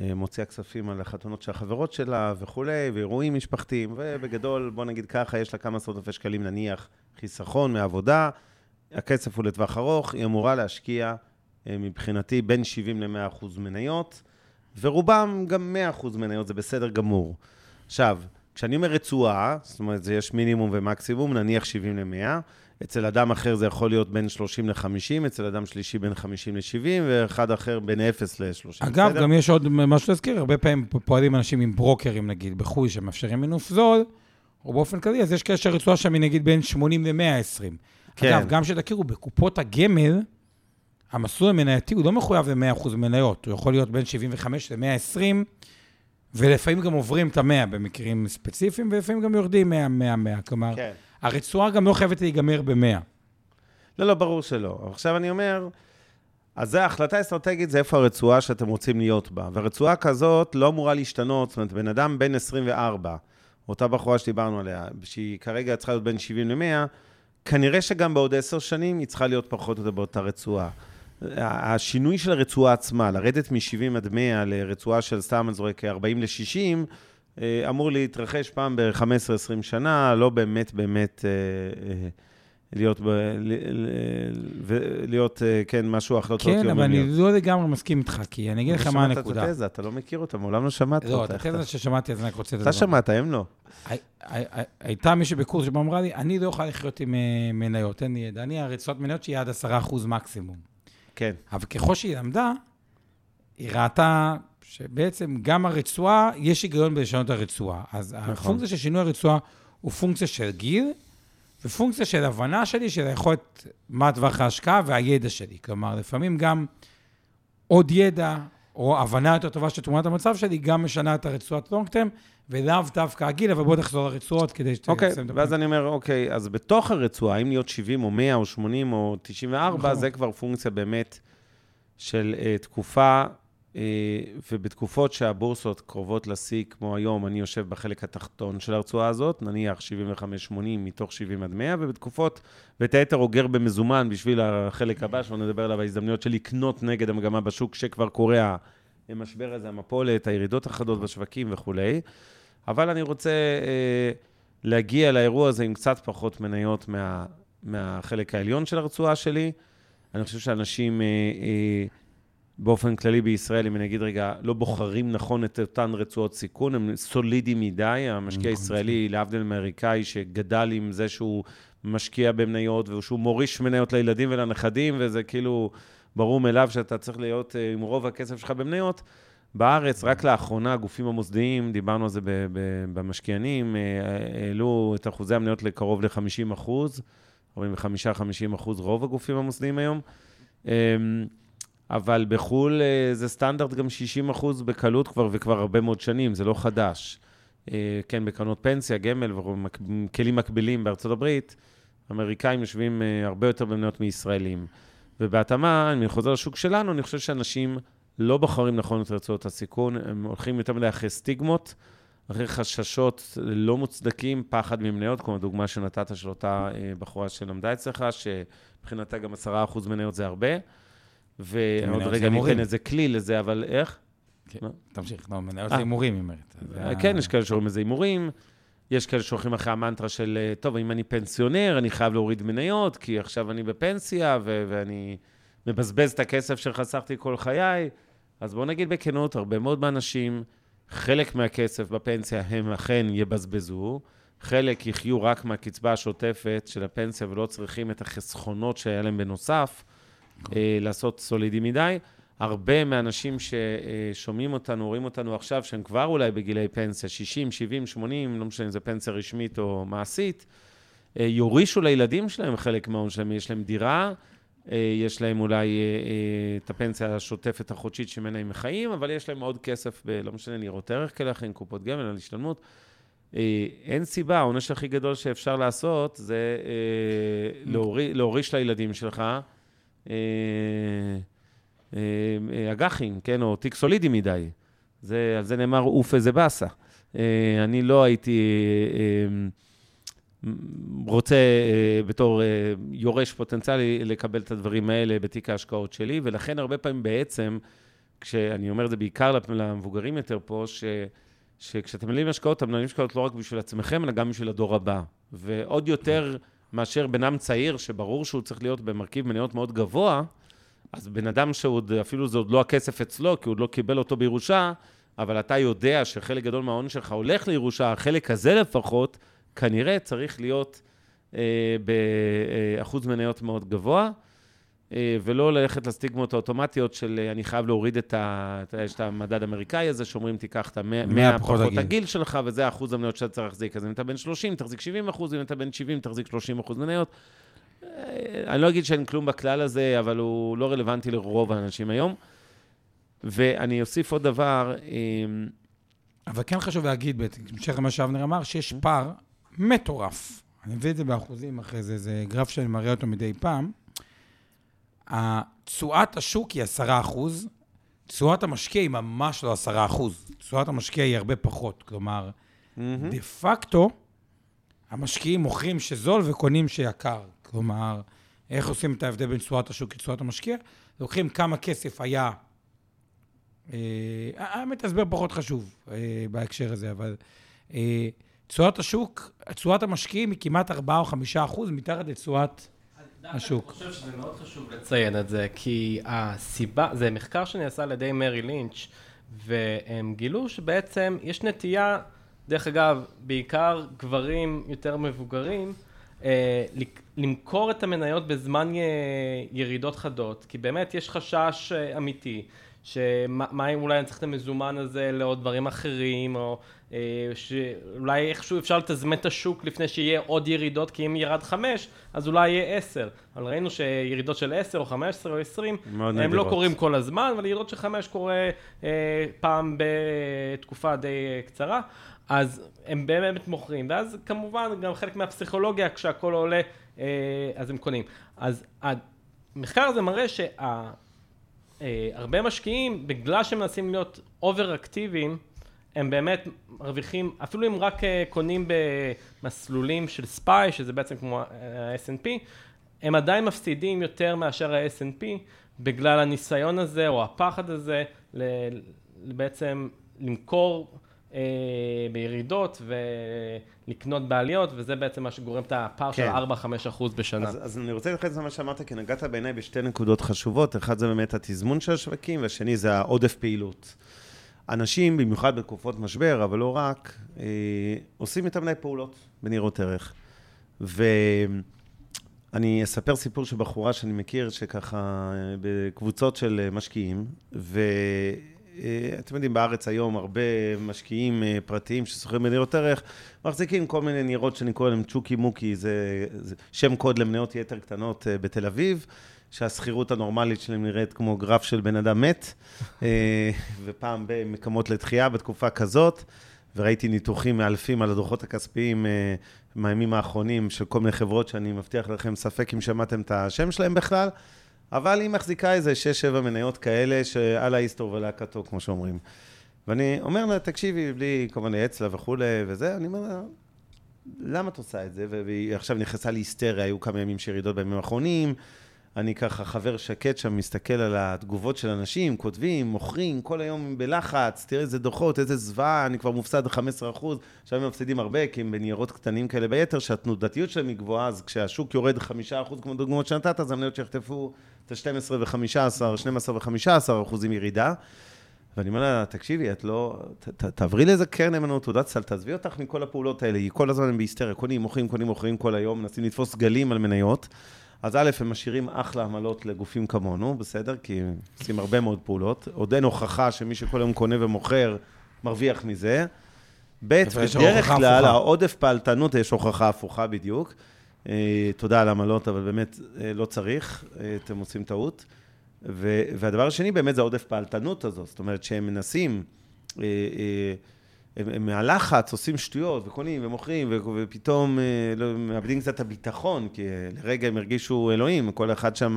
מוציאה כספים על החתונות של החברות שלה וכולי, ואירועים משפחתיים, ובגדול, בוא נגיד ככה, יש לה כמה עשרות אלפי שקלים נניח חיסכון מעבודה, הכסף הוא לטווח ארוך, היא אמורה להשקיע אה, מבחינתי בין 70 ל-100 אחוז מניות, ורובם גם 100 אחוז מניות, זה בסדר גמור. עכשיו, כשאני אומר רצועה, זאת אומרת, יש מינימום ומקסימום, נניח 70 ל-100, אצל אדם אחר זה יכול להיות בין 30 ל-50, אצל אדם שלישי בין 50 ל-70, ואחד אחר בין 0 ל-30. אגב, גם יש עוד משהו להזכיר, הרבה פעמים פועלים אנשים עם ברוקרים, נגיד, בחו"ל, שמאפשרים מינוף זול, או באופן כללי, אז יש כאלה שהרצועה שם היא נגיד בין 80 ל-120. כן. אגב, גם שתכירו, בקופות הגמל, המסלול המנייתי הוא לא מחויב ל-100% מניות, הוא יכול להיות בין 75 ל-120, ולפעמים גם עוברים את ה-100 במקרים ספציפיים, ולפעמים גם יורדים 100, 100, 100. כלומר, כן. הרצועה גם לא חייבת להיגמר ב-100. לא, לא, ברור שלא. עכשיו אני אומר, אז זה ההחלטה האסטרטגית, זה איפה הרצועה שאתם רוצים להיות בה. והרצועה כזאת לא אמורה להשתנות, זאת אומרת, בן אדם בן 24, אותה בחורה שדיברנו עליה, שהיא כרגע צריכה להיות בין 70 ל-100, כנראה שגם בעוד עשר שנים היא צריכה להיות פחות או יותר באותה רצועה. השינוי של הרצועה עצמה, לרדת מ-70 עד 100 לרצועה של סתם, אני זורק 40 ל-60, אמור להתרחש פעם ב-15-20 שנה, לא באמת באמת אה, אה, להיות, ב, להיות, אה, כן, משהו החלטות כן, יומיומיות. אבל אני לא לגמרי מסכים איתך, כי אני אגיד לך מה הנקודה. לא שמעת את התזה, אתה לא מכיר אותה, מעולם לא שמעת לא, אותה. את התזה ששמעתי, אז אני רק רוצה... אתה שמעת, הם לא. הי- הי- הי- הייתה מישהי בקורס שבא אמרה לי, אני לא יכולה לחיות עם אה, מניות, אין לי ידע. אני, הרצועות מניות שיהיה עד 10% מקסימום. כן. אבל ככל שהיא למדה, היא ראתה שבעצם גם הרצועה, יש היגיון בלשנות את הרצועה. אז נכון. הפונקציה של שינוי הרצועה הוא פונקציה של גיל, ופונקציה של הבנה שלי, של היכולת, מה טווח ההשקעה והידע שלי. כלומר, לפעמים גם עוד ידע, או הבנה יותר טובה של תמונת המצב שלי, גם משנה את הרצועת לונג טרם, ולאו דווקא הגיל, אבל בואו נחזור לרצועות כדי שתסיים אוקיי, את הפרק. ואז אני אומר, אוקיי, אז בתוך הרצועה, האם להיות 70 או 100 או 80 או 94, נכון. זה כבר פונקציה באמת של uh, תקופה, ובתקופות שהבורסות קרובות לשיא, כמו היום, אני יושב בחלק התחתון של הרצועה הזאת, נניח 75-80 מתוך 70 עד 100, ובתקופות, ואת היתר אוגר במזומן בשביל החלק הבא, שלא נדבר עליו, ההזדמנויות של לקנות נגד המגמה בשוק, שכבר קורה המשבר הזה, המפולת, הירידות החדות בשווקים וכולי. אבל אני רוצה אה, להגיע לאירוע הזה עם קצת פחות מניות מה, מהחלק העליון של הרצועה שלי. אני חושב שאנשים אה, אה, באופן כללי בישראל, אם אני אגיד רגע, לא בוחרים נכון את אותן רצועות סיכון, הם סולידיים מדי. המשקיע נכון, הישראלי, להבדיל מאמריקאי, שגדל עם זה שהוא משקיע במניות, ושהוא מוריש מניות לילדים ולנכדים, וזה כאילו ברור מאליו שאתה צריך להיות אה, עם רוב הכסף שלך במניות. בארץ, רק לאחרונה, הגופים המוסדיים, דיברנו על זה ב- ב- במשקיענים, אה, העלו את אחוזי המניות לקרוב ל-50 אחוז, 45-50 אחוז רוב הגופים המוסדיים היום. אבל בחו"ל אה, זה סטנדרט גם 60 אחוז בקלות כבר, וכבר הרבה מאוד שנים, זה לא חדש. אה, כן, בקרנות פנסיה, גמל וכלים מקבילים בארצות הברית, אמריקאים יושבים אה, הרבה יותר במניות מישראלים. ובהתאמה, אני חוזר לשוק שלנו, אני חושב שאנשים לא בוחרים נכון את רצועות הסיכון, הם הולכים יותר מדי אחרי סטיגמות, אחרי חששות לא מוצדקים, פחד ממניות, כמו הדוגמה שנתת של אותה בחורה שלמדה אצלך, שמבחינתה גם 10% מניות זה הרבה. ועוד רגע. אתן איזה כלי לזה, אבל איך? כן, תמשיך, לא, מניות אה. זה הימורים, היא אומרת. זה ה- כן, יש כאלה שאומרים איזה הימורים, יש כאלה שהולכים אחרי המנטרה של, אה, טוב, אם אני פנסיונר, אני חייב להוריד מניות, כי עכשיו אני בפנסיה, ו- ואני מבזבז את הכסף שחסכתי כל חיי. אז בואו נגיד בכנות, הרבה מאוד מהאנשים, חלק מהכסף בפנסיה הם אכן יבזבזו, חלק יחיו רק מהקצבה השוטפת של הפנסיה ולא צריכים את החסכונות שהיה להם בנוסף. אה, לעשות סולידי מדי. הרבה מהאנשים ששומעים אותנו, רואים אותנו עכשיו, שהם כבר אולי בגילי פנסיה, 60, 70, 80, לא משנה אם זה פנסיה רשמית או מעשית, אה, יורישו לילדים שלהם חלק מההון שלהם, יש להם דירה, אה, יש להם אולי אה, את הפנסיה השוטפת החודשית שממנה הם חיים, אבל יש להם עוד כסף, ב, לא משנה, ניירות ערך כאלה אחרים, קופות גמל, על השתלמות. אין סיבה, העונש הכי גדול שאפשר לעשות זה להורי, להוריש לילדים שלך אג"חים, כן, או תיק סולידי מדי. זה, על זה נאמר אוף איזה באסה. אה, אני לא הייתי אה, אה, רוצה אה, בתור אה, יורש פוטנציאלי לקבל את הדברים האלה בתיק ההשקעות שלי, ולכן הרבה פעמים בעצם, כשאני אומר את זה בעיקר למבוגרים יותר פה, ש... שכשאתם מנהלים השקעות, אתם מנהלים השקעות לא רק בשביל עצמכם, אלא גם בשביל הדור הבא. ועוד יותר מאשר אדם צעיר, שברור שהוא צריך להיות במרכיב מניות מאוד גבוה, אז בן אדם שעוד, אפילו זה עוד לא הכסף אצלו, כי הוא עוד לא קיבל אותו בירושה, אבל אתה יודע שחלק גדול מההון שלך הולך לירושה, החלק הזה לפחות, כנראה צריך להיות אה, באחוז מניות מאוד גבוה. אה, ולא ללכת לסטיגמות האוטומטיות של אה, אני חייב להוריד את ה... יש את המדד האמריקאי הזה, שאומרים תיקח את ה-100 פחות הגיל. הגיל שלך, וזה האחוז המניות שאתה צריך להחזיק. אז אם אתה בן 30, תחזיק 70 אחוז, אם אתה בן 70, תחזיק 30 אחוז מניות. אה, אני לא אגיד שאין כלום בכלל הזה, אבל הוא לא רלוונטי לרוב האנשים היום. ואני אוסיף עוד דבר. אבל כן חשוב להגיד, בהמשך למה שאבנר אמר, שיש פער מטורף. אני מביא את זה באחוזים אחרי זה, זה גרף שאני מראה אותו מדי פעם. תשואת השוק היא 10 אחוז, תשואת המשקיע היא ממש לא 10 אחוז. תשואת המשקיע היא הרבה פחות. כלומר, mm-hmm. דה פקטו, המשקיעים מוכרים שזול וקונים שיקר. כלומר, איך עושים את ההבדל בין תשואת השוק לתשואת המשקיע? לוקחים כמה כסף היה... אה, האמת, הסבר פחות חשוב אה, בהקשר הזה, אבל אה, תשואת השוק, תשואת המשקיעים היא כמעט 4 או 5 אחוז מתחת לתשואת השוק. אני חושב שזה מאוד חשוב לציין את זה, כי הסיבה, זה מחקר שנעשה על ידי מרי לינץ', והם גילו שבעצם יש נטייה, דרך אגב, בעיקר גברים יותר מבוגרים, אה, למכור את המניות בזמן אה, ירידות חדות, כי באמת יש חשש אה, אמיתי. שמה אם אולי אני צריך את המזומן הזה לעוד דברים אחרים, או אה, שאולי איכשהו אפשר לתזמן את השוק לפני שיהיה עוד ירידות, כי אם ירד חמש, אז אולי יהיה עשר. אבל ראינו שירידות של עשר או חמש עשרה או עשרים, הם נדירות. לא קורים כל הזמן, אבל ירידות של חמש קורה אה, פעם בתקופה די אה, קצרה. אז הם באמת מוכרים, ואז כמובן גם חלק מהפסיכולוגיה, כשהכול עולה, אה, אז הם קונים. אז המחקר הזה מראה שה... אה, הרבה משקיעים, בגלל שהם מנסים להיות over אקטיביים, הם באמת מרוויחים, אפילו אם רק אה, קונים במסלולים של SPY, שזה בעצם כמו ה-S&P, הם עדיין מפסידים יותר מאשר ה-S&P, בגלל הניסיון הזה או הפחד הזה, בעצם למכור אה, בירידות ולקנות בעליות, וזה בעצם מה שגורם את הפער כן. של 4-5 אחוז בשנה. אז, אז אני רוצה להתייחס למה שאמרת, כי נגעת בעיניי בשתי נקודות חשובות. אחד זה באמת התזמון של השווקים, והשני זה העודף פעילות. אנשים, במיוחד בתקופות משבר, אבל לא רק, אה, עושים יותר מדי פעולות בניירות ערך. ואני אספר סיפור של בחורה שאני מכיר, שככה, אה, בקבוצות של משקיעים, ו... אה, אתם יודעים, בארץ היום הרבה משקיעים אה, פרטיים ששוכרים בניירות ערך, מחזיקים כל מיני ניירות שאני קורא להם צ'וקי מוקי, זה, זה שם קוד למניות יתר קטנות אה, בתל אביב, שהשכירות הנורמלית שלהם נראית כמו גרף של בן אדם מת, ופעם במקומות לתחייה בתקופה כזאת, וראיתי ניתוחים מאלפים על הדוחות הכספיים מהימים האחרונים של כל מיני חברות שאני מבטיח לכם, ספק אם שמעתם את השם שלהם בכלל. אבל היא מחזיקה איזה 6-7 מניות כאלה, שעל האיסטור ולהקתו, כמו שאומרים. ואני אומר לה, תקשיבי, בלי כמובן לייעץ לה וכולי, וזה, אני אומר לה, למה את עושה את זה? והיא עכשיו נכנסה להיסטריה, היו כמה ימים של ירידות בימים האחרונים. אני ככה חבר שקט שם, מסתכל על התגובות של אנשים, כותבים, מוכרים, כל היום בלחץ, תראה איזה דוחות, איזה זוועה, אני כבר מופסד 15 אחוז, עכשיו הם מפסידים הרבה, כי הם בניירות קטנים כאלה ביתר, שהתנודתיות שלהם היא גבוהה, אז כשהשוק יורד 5 אחוז, כמו דוגמאות שנתת, אז המניות שיחטפו את ה-12 ו-15, 12 ו-15 אחוזים ירידה. ואני אומר לה, תקשיבי, את לא... ת, ת, תעברי לאיזה קרן נאמנות, תעודת סל, תעזבי אותך מכל הפעולות האלה, היא כל הזמן בהיסטריה, קונים, מוכרים, קונים, מוכרים כל היום, מנסים לתפוס גלים על מניות. אז א', הם משאירים אחלה עמלות לגופים כמונו, בסדר? כי הם עושים הרבה מאוד פעולות. עוד אין הוכחה שמי שכל היום קונה ומוכר, מרוויח מזה. ב', בדרך כלל. העודף פעלתנות, יש הוכחה הפוכה בדיוק. אה, תודה על העמלות, אבל באמת אה, לא צריך, אה, אתם עושים טעות. והדבר השני באמת זה העודף פעלתנות הזאת, זאת אומרת שהם מנסים, הם, מהלחץ עושים שטויות וקונים ומוכרים ופתאום אה, לא, מאבדים קצת את הביטחון, כי אה, לרגע הם הרגישו אלוהים, כל אחד שם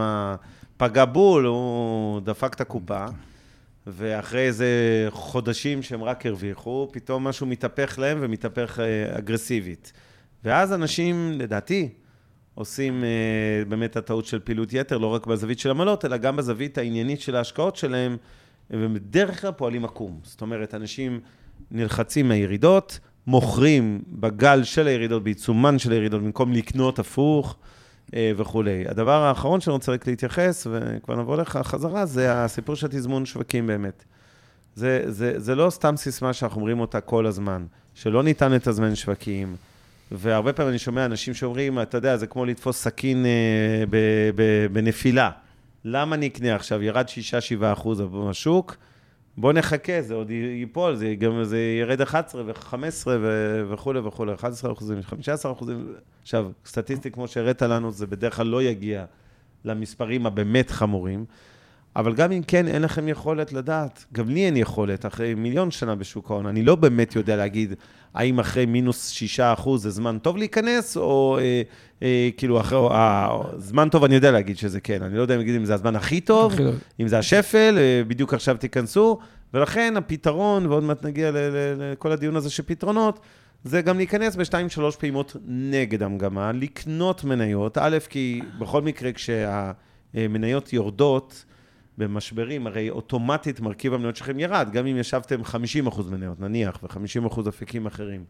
פגע בול, הוא דפק את הקופה. ואחרי איזה חודשים שהם רק הרוויחו, פתאום משהו מתהפך להם ומתהפך אה, אגרסיבית. ואז אנשים, לדעתי, עושים באמת הטעות של פעילות יתר, לא רק בזווית של עמלות, אלא גם בזווית העניינית של ההשקעות שלהם, ובדרך כלל פועלים עקום. זאת אומרת, אנשים נלחצים מהירידות, מוכרים בגל של הירידות, בעיצומן של הירידות, במקום לקנות הפוך אה, וכולי. הדבר האחרון שאני רוצה רק להתייחס, וכבר נבוא לך חזרה, זה הסיפור של תזמון שווקים באמת. זה, זה, זה לא סתם סיסמה שאנחנו אומרים אותה כל הזמן, שלא ניתן לתזמן שווקים. והרבה פעמים אני שומע אנשים שאומרים, אתה יודע, זה כמו לתפוס סכין אה, בנפילה. למה אני אקנה עכשיו? ירד 6-7 אחוז בשוק, בוא נחכה, זה עוד ייפול, זה, גם, זה ירד 11 ו-15 וכולי וכולי, 11 אחוזים, 15 אחוזים. עכשיו, סטטיסטית, כמו שהראית לנו, זה בדרך כלל לא יגיע למספרים הבאמת חמורים. אבל גם אם כן, אין לכם יכולת לדעת. גם לי אין יכולת, אחרי מיליון שנה בשוק ההון. אני לא באמת יודע להגיד האם אחרי מינוס שישה אחוז זה זמן טוב להיכנס, או אה, אה, כאילו אחרי... אה, זמן טוב אני יודע להגיד שזה כן. אני לא יודע להגיד אם זה הזמן הכי טוב, הכי. אם זה השפל, אה, בדיוק עכשיו תיכנסו. ולכן הפתרון, ועוד מעט נגיע לכל הדיון הזה של פתרונות, זה גם להיכנס בשתיים, שלוש פעימות נגד המגמה, לקנות מניות. א', כי בכל מקרה כשהמניות יורדות, במשברים, הרי אוטומטית מרכיב המניות שלכם ירד, גם אם ישבתם 50% מניות, נניח, ו-50% אפיקים אחרים.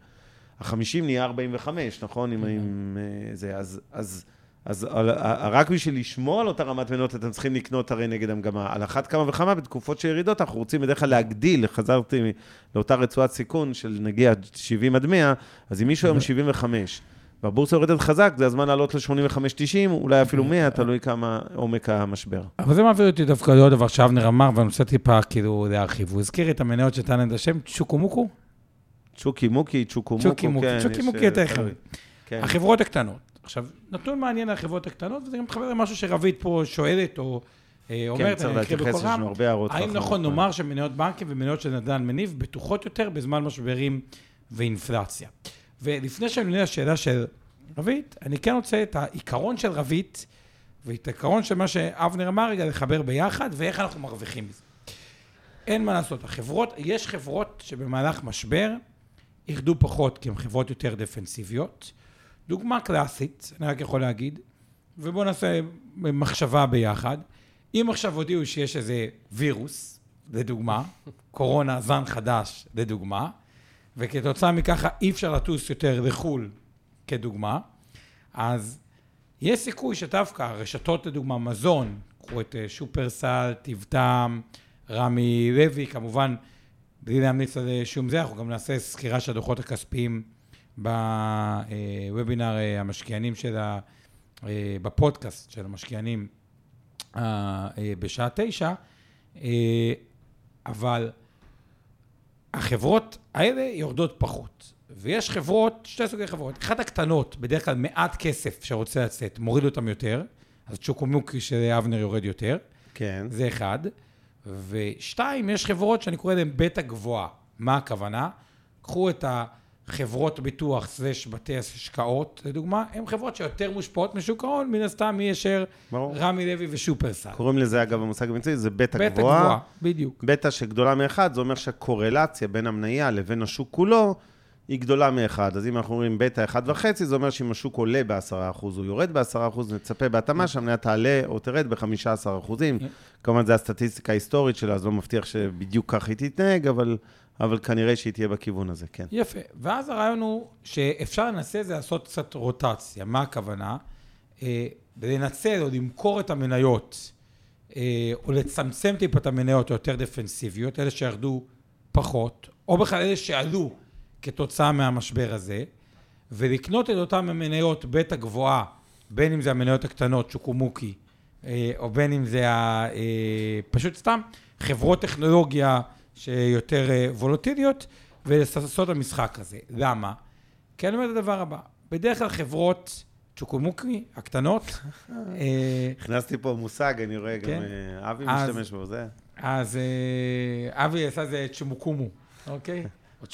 ה-50 נהיה 45, נכון? אם, אם אה, זה, אז, אז, אז על, רק בשביל לשמור על אותה רמת מניות, אתם צריכים לקנות הרי נגד המגמה. על אחת כמה וכמה, בתקופות של ירידות, אנחנו רוצים בדרך כלל להגדיל, חזרתי לאותה רצועת סיכון של נגיע 70 עד 100, אז אם מישהו היום 75, והבורסה יורדת חזק, זה הזמן לעלות ל-85-90, אולי אפילו 100, תלוי כמה עומק המשבר. אבל זה מעביר אותי דווקא לעוד דבר שאבנר אמר, ואני רוצה טיפה כאילו להרחיב. הוא הזכיר את המניות שנתן את השם, צ'וקומוקו? צ'וקי מוקי, צ'וקו מוקו, כן, צ'וקי מוקי אה, יותר. חריג. כן. החברות הקטנות. עכשיו, נתון מעניין על החברות הקטנות, וזה גם מתחבר למשהו שרבית פה שואלת, או אה, כן, אומרת, צריך אני אקריא יש רם. האם. נכון נאמר שמניות בנקים ומניות של נדל"ן מניב בטוחות יותר בזמן משברים ואינפלציה? ולפני שאני עונה לשאלה של רבית, אני כן רוצה את העיקרון של רבית, ואת העיקרון של מה שאבנר אמר רגע, לחבר ביחד, ואיך אנחנו מרוויחים מזה. אין מה לעשות, החברות, יש חברות שבמהלך משבר ירדו פחות, כי הן חברות יותר דפנסיביות. דוגמה קלאסית, אני רק יכול להגיד, ובואו נעשה מחשבה ביחד. אם עכשיו הודיעו שיש איזה וירוס, לדוגמה, קורונה, זן חדש, לדוגמה, וכתוצאה מככה אי אפשר לטוס יותר לחו"ל, כדוגמה, אז יש סיכוי שדווקא הרשתות, לדוגמה, מזון, קחו את אה, שופרסל, טיבטם, רמי לוי, כמובן, בלי להמליץ על אה, שום זה, אנחנו גם נעשה סקירה של הדוחות הכספיים בוובינר אה, המשקיענים של ה... בפודקאסט של המשקיענים בשעה תשע, אבל החברות האלה יורדות פחות. ויש חברות, שתי סוגי חברות. אחת הקטנות, בדרך כלל מעט כסף שרוצה לצאת, מוריד אותם יותר, אז צ'וקומוקי של אבנר יורד יותר, כן. זה אחד. ושתיים, יש חברות שאני קורא להן בטא גבוהה. מה הכוונה? קחו את החברות ביטוח סלש בתי השקעות, לדוגמה, הן חברות שיותר מושפעות משוק ההון, מן הסתם מי ישר. רמי לוי ושופרסל. קוראים לזה, אגב, המושג המקצועי, זה בטא בטא גבוהה. גבוהה, בדיוק. בטא שגדולה מאחד, זה אומר שהקורלציה בין המניה לבין השוק כולו היא גדולה מאחד. אז אם אנחנו אומרים בטא אחד וחצי, זה אומר שאם השוק עולה ב-10%, הוא יורד ב-10%, נצפה בהתאמה שהמניה תעלה או תרד ב-15%. כמובן, זו הסטטיסטיקה ההיסטורית שלה, אז לא מבטיח שבדיוק כך היא תתנהג, אבל, אבל כנראה שהיא תהיה בכיוון הזה, כן. יפה. ואז הרעיון הוא שאפשר לנסה זה לעשות קצת רוטציה. מה הכוונה? אה, לנצל או למכור את המניות, אה, או לצמצם טיפה את המניות היותר דפנסיביות, אלה שירדו פחות, או בכלל אלה שעלו כתוצאה מהמשבר הזה, ולקנות את אותן המניות בטא גבוהה בין אם זה המניות הקטנות, צ'וקומוקי, אה, או בין אם זה פשוט סתם חברות טכנולוגיה שיותר אה, וולוטיליות, ולעשות את המשחק הזה. למה? כי אני אומר את הדבר הבא, בדרך כלל חברות צ'וקומוקי, הקטנות, אה, הכנסתי פה מושג, אני רואה גם כן. אה, אבי משתמש בו, זה. אז אבי עשה זה צ'ומוקומו, אוקיי?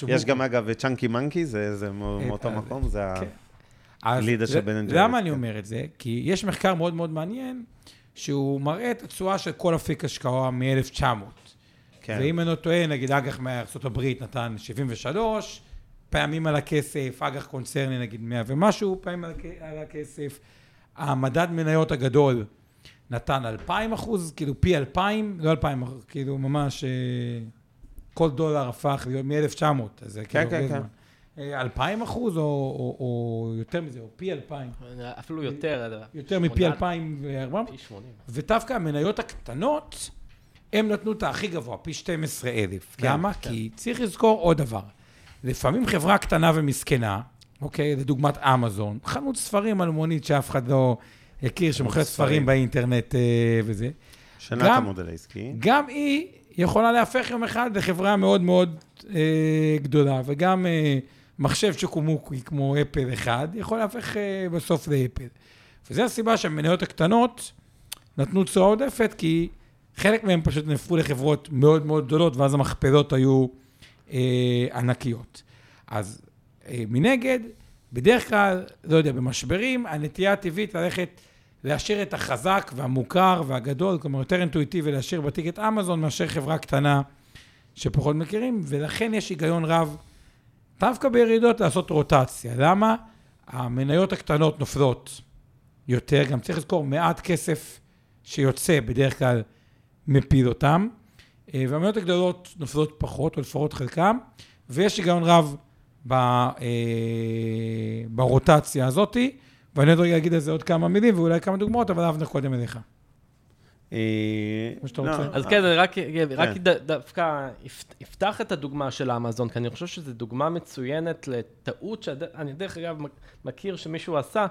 יש גם, אגב, צ'אנקי מנקי, זה זה מאו- מאותו מקום, זה. כן. אז גלידה של בן ג'ריס, למה אני כן. אומר את זה? כי יש מחקר מאוד מאוד מעניין, שהוא מראה את התשואה של כל אפיק השקעה מ-1900. כן. ואם אני לא טועה, נגיד אג"ח מארה"ב נתן 73 פעמים על הכסף, אג"ח קונצרני נגיד 100 ומשהו פעמים על הכ- על הכסף. המדד מניות הגדול נתן 2,000 אחוז, כאילו פי 2,000, לא 2,000, כאילו ממש אה, כל דולר הפך להיות מ-1900, אז זה כאילו כן, הרבה כן. זמן. אה, 2,000 אחוז או, או, או יותר מזה, או פי 2,000, אפילו יותר. יותר מפי שמונה- 2,400. פי 80. ודווקא המניות הקטנות, הם נתנו את הכי גבוה, פי 12,000. כן, למה? כן. כי צריך לזכור עוד דבר. לפעמים חברה קטנה ומסכנה, אוקיי, לדוגמת אמזון, חנות ספרים אלמונית שאף אחד לא הכיר, שמוכרת ספרים. ספרים באינטרנט אה, וזה, שנת גם- המודל העסקי. גם היא יכולה להפך יום אחד לחברה מאוד מאוד אה, גדולה, וגם אה, מחשב צ'וקומוקי כמו אפל אחד, יכול להפך אה, בסוף לאפל. וזו הסיבה שהמניות הקטנות נתנו תשואה עודפת, כי חלק מהם פשוט נהפכו לחברות מאוד מאוד גדולות, ואז המכפלות היו אה, ענקיות. אז אה, מנגד, בדרך כלל, לא יודע, במשברים, הנטייה הטבעית ללכת להשאיר את החזק והמוכר והגדול, כלומר יותר אינטואיטיבי להשאיר בתיק את אמזון מאשר חברה קטנה שפחות מכירים, ולכן יש היגיון רב דווקא בירידות לעשות רוטציה. למה? המניות הקטנות נופלות יותר, גם צריך לזכור, מעט כסף שיוצא בדרך כלל מפיל אותם, אה, והמניות הגדולות נופלות פחות, או לפחות חלקם, ויש היגיון רב ב, אה, ברוטציה הזאתי, ואני עוד רגע אגיד על זה עוד כמה מילים ואולי כמה דוגמאות, אבל אבנר קודם אליך. אה, מה שאתה לא, רוצה. אז כן, אני רק, רק כן. ד- דווקא אפ- אפתח את הדוגמה של אמזון, כי אני חושב שזו דוגמה מצוינת לטעות שאני דרך אגב מכיר שמישהו עשה.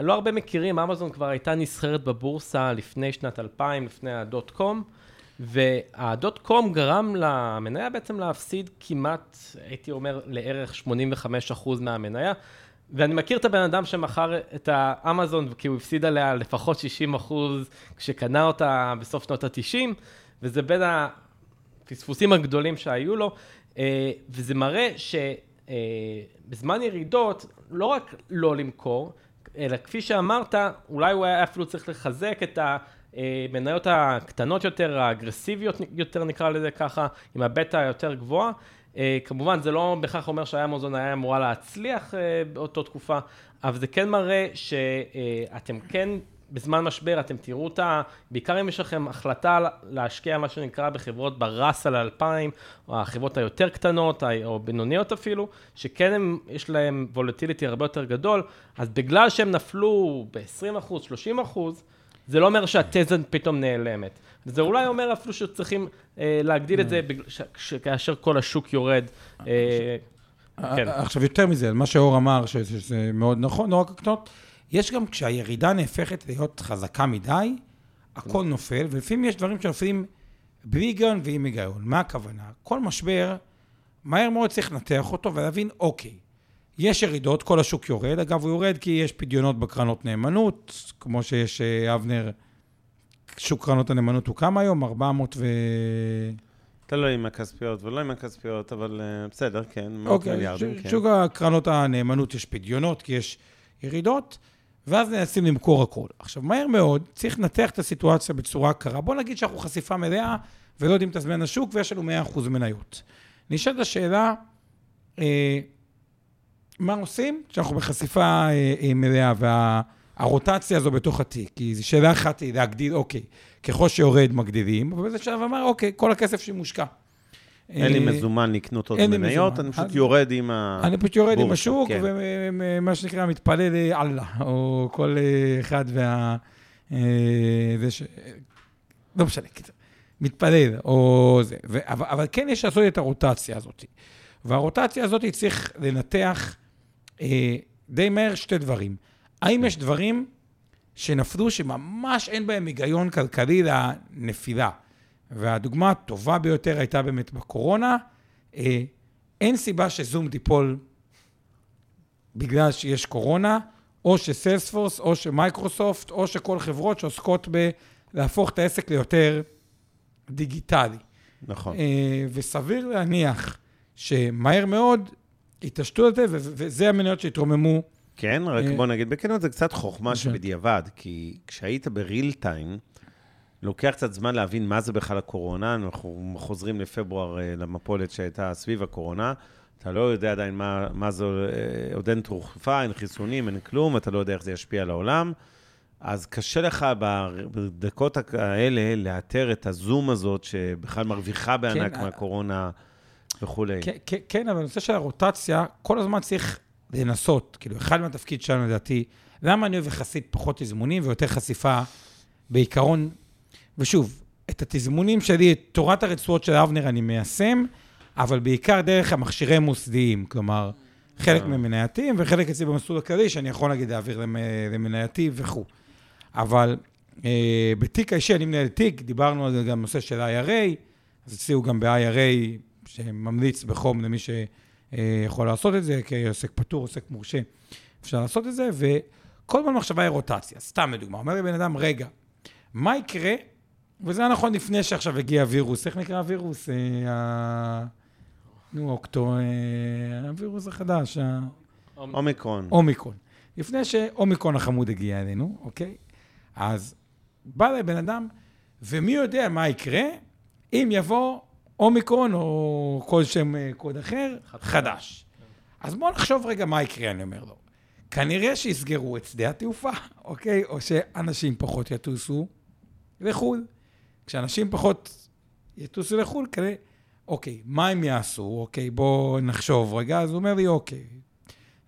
לא הרבה מכירים, אמזון כבר הייתה נסחרת בבורסה לפני שנת 2000, לפני הדוט קום, והדוט קום גרם למניה בעצם להפסיד כמעט, הייתי אומר, לערך 85% מהמניה. ואני מכיר את הבן אדם שמכר את האמזון, כי הוא הפסיד עליה לפחות 60 אחוז כשקנה אותה בסוף שנות ה-90, וזה בין הפספוסים הגדולים שהיו לו, אה, וזה מראה שבזמן ירידות, לא רק לא למכור, אלא כפי שאמרת, אולי הוא היה אפילו צריך לחזק את המניות הקטנות יותר, האגרסיביות יותר, נקרא לזה ככה, עם הבטא היותר גבוהה. אה, כמובן, זה לא בהכרח אומר שהאמזון היה אמורה להצליח אה, באותו תקופה, אבל זה כן מראה שאתם כן, בזמן משבר, אתם תראו את ה... בעיקר אם יש לכם החלטה להשקיע, מה שנקרא, בחברות בראסל 2000, או החברות היותר קטנות, או בינוניות אפילו, שכן הם, יש להם וולטיליטי הרבה יותר גדול, אז בגלל שהם נפלו ב-20%, 30%, זה לא אומר שהתזה פתאום נעלמת. זה אולי אומר אפילו שצריכים אה, להגדיל את זה בגלל ש- ש- כאשר כל השוק יורד. אה, כן. עכשיו, יותר מזה, מה שאור אמר, ש- שזה מאוד נכון, לא רק הקטנות, יש גם כשהירידה נהפכת להיות חזקה מדי, הכל נופל, ולפעמים יש דברים שנופלים בלי היגיון ועם היגיון. מה הכוונה? כל משבר, מהר מאוד צריך לנתח אותו ולהבין, אוקיי, יש ירידות, כל השוק יורד. אגב, הוא יורד כי יש פדיונות בקרנות נאמנות, כמו שיש, אה, אבנר, שוק קרנות הנאמנות הוא כמה היום? 400 ו... תלוי עם הכספיות ולא עם הכספיות, אבל אה, בסדר, כן, מאות אוקיי, מיליארדים, ש- כן. שוק הקרנות הנאמנות יש פדיונות, כי יש ירידות, ואז ננסים למכור הכל. עכשיו, מהר מאוד, צריך לנתח את הסיטואציה בצורה קרה. בוא נגיד שאנחנו חשיפה מלאה ולא יודעים את הזמן השוק, ויש לנו 100% מניות. נשאלת השאלה, אה, מה עושים כשאנחנו בחשיפה אה, אה, מלאה, והרוטציה הזו בתוך התיק? כי זו שאלה אחת היא להגדיל, אוקיי, ככל שיורד מגדילים, אבל זה שלב אמר, אוקיי, כל הכסף שמושקע. אין לי אה, מזומן לקנות עוד מניות. אני פשוט יורד עם ה... אני פשוט יורד עם השוק, כן. ומה שנקרא, מתפלל לאללה, או כל אה, אחד וה... אה, זה ש... לא משנה. מתפלל, או זה. אבל, כן יש לעשות את הרוטציה הזאת. והרוטציה הזאת צריך לנתח אה, די מהר שתי דברים. האם יש דברים שנפלו, שממש אין בהם היגיון כלכלי לנפילה. והדוגמה הטובה ביותר הייתה באמת בקורונה. אה, אין סיבה שזום תיפול בגלל שיש קורונה, או שסיילספורס, או שמייקרוסופט, או שכל חברות שעוסקות בלהפוך את העסק ליותר דיגיטלי. נכון. אה, וסביר להניח שמהר מאוד יתעשתו על זה, וזה המניות שהתרוממו. כן, רק אה, בוא נגיד בכנות, זה קצת חוכמה כן. שבדיעבד, כי כשהיית בריל טיים, לוקח קצת זמן להבין מה זה בכלל הקורונה, אנחנו חוזרים לפברואר אה, למפולת שהייתה סביב הקורונה, אתה לא יודע עדיין מה, מה זה, אה, עוד אין תרופה, אין חיסונים, אין כלום, אתה לא יודע איך זה ישפיע על העולם. אז קשה לך בדקות האלה לאתר את הזום הזאת, שבכלל מרוויחה בענק כן, מהקורונה וכולי. כן, כן, כן, אבל הנושא של הרוטציה, כל הזמן צריך לנסות. כאילו, אחד מהתפקיד שלנו, לדעתי, למה אני אוהב יחסית פחות תזמונים ויותר חשיפה בעיקרון, ושוב, את התזמונים שלי, את תורת הרצועות של אבנר אני מיישם, אבל בעיקר דרך המכשירי מוסדיים, כלומר, חלק אה. ממנייתים וחלק אצלי במסלול הכללי, שאני יכול נגיד להעביר למ- למנייתי וכו'. אבל אה, בתיק האישי, אני מנהל תיק, דיברנו על זה גם נושא של IRA, אז אצלי הוא גם ב-IRA, שממליץ בחום למי שיכול לעשות את זה, כעוסק פטור, עוסק מורשה, אפשר לעשות את זה, וכל הזמן מחשבה היא רוטציה. סתם לדוגמה, אומר לי בן אדם, רגע, מה יקרה, וזה היה נכון לפני שעכשיו הגיע הווירוס, איך נקרא הווירוס? אה. נו, אוקטו, אה, הווירוס החדש, ה... אומיקרון. אומיקרון. לפני שאומיקרון החמוד הגיע אלינו, אוקיי? אז בא אליי בן אדם, ומי יודע מה יקרה אם יבוא אומיקרון או כל שם אה, קוד אחר, חדש. אז בואו נחשוב רגע מה יקרה, אני אומר לו. כנראה שיסגרו את שדה התעופה, אוקיי? או שאנשים פחות יטוסו לחו"ל. כשאנשים פחות יטוסו לחו"ל, כנראה... אוקיי, מה הם יעשו? אוקיי, בואו נחשוב רגע. אז הוא אומר לי, אוקיי,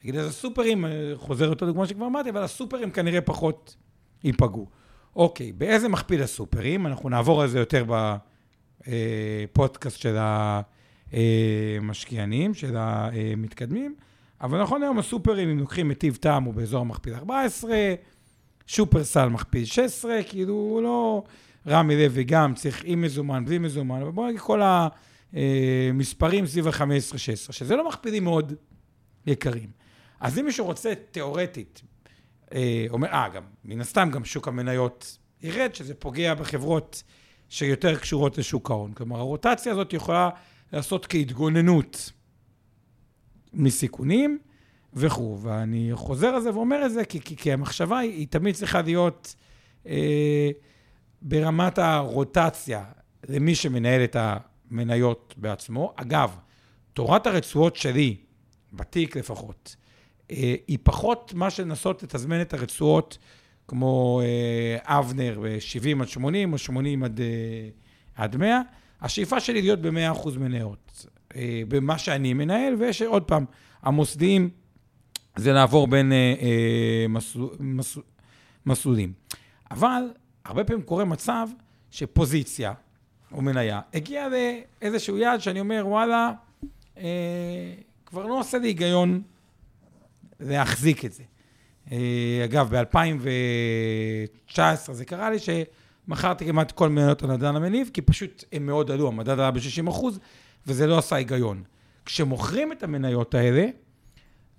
נגיד, אז הסופרים, אה, חוזר אותו דוגמה שכבר אמרתי, אבל הסופרים כנראה פחות ייפגעו. אוקיי, באיזה מכפיל הסופרים? אנחנו נעבור על זה יותר בפודקאסט של המשקיענים, של המתקדמים, אבל נכון היום הסופרים, אם לוקחים מטיב טעם, הוא באזור המכפיל 14, שופרסל מכפיל 16, כאילו הוא לא רמי לוי גם צריך עם מזומן, בלי מזומן, אבל בואו נגיד כל המספרים סביב ה-15-16, שזה לא מכפילים מאוד יקרים. אז אם מישהו רוצה תיאורטית, אה, אומר, אה, גם, מן הסתם גם שוק המניות ירד, שזה פוגע בחברות שיותר קשורות לשוק ההון. כלומר, הרוטציה הזאת יכולה לעשות כהתגוננות מסיכונים וכו'. ואני חוזר על זה ואומר את זה, כי, כי, כי המחשבה היא, היא תמיד צריכה להיות אה, ברמת הרוטציה למי שמנהל את המניות בעצמו. אגב, תורת הרצועות שלי, בתיק לפחות, אה, היא פחות מה לנסות לתזמן את הרצועות, כמו אה, אבנר ב-70 עד 80 או 80 עד, אה, עד 100. השאיפה שלי להיות ב-100% מניות, אה, במה שאני מנהל, ויש עוד פעם, המוסדיים זה לעבור בין אה, אה, מסלול, מסלול, מסלולים. אבל הרבה פעמים קורה מצב שפוזיציה או מניה הגיעה לאיזשהו יעד שאני אומר, וואלה, אה, כבר לא עושה לי היגיון להחזיק את זה. אה, אגב, ב-2019 זה קרה לי שמכרתי כמעט כל מניות הנדל"ן המניב, כי פשוט הם מאוד עלו, המדד עלה ב-60 אחוז, וזה לא עשה היגיון. כשמוכרים את המניות האלה,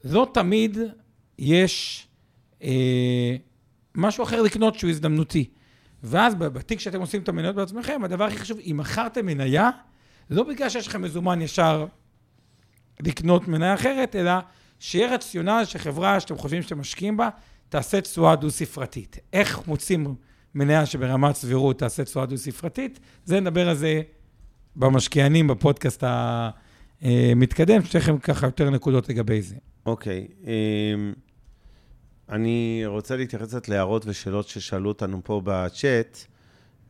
לא תמיד יש אה, משהו אחר לקנות שהוא הזדמנותי. ואז בתיק שאתם עושים את המניות בעצמכם, הדבר הכי חשוב, אם מכרתם מניה, לא בגלל שיש לכם מזומן ישר לקנות מניה אחרת, אלא שיהיה רציונל שחברה שאתם חושבים שאתם משקיעים בה, תעשה תשואה דו-ספרתית. איך מוצאים מניה שברמת סבירות תעשה תשואה דו-ספרתית? זה נדבר על זה במשקיענים, בפודקאסט המתקדם, שיש לכם ככה יותר נקודות לגבי זה. אוקיי. אמ, אני רוצה להתייחס קצת להערות ושאלות ששאלו אותנו פה בצ'אט.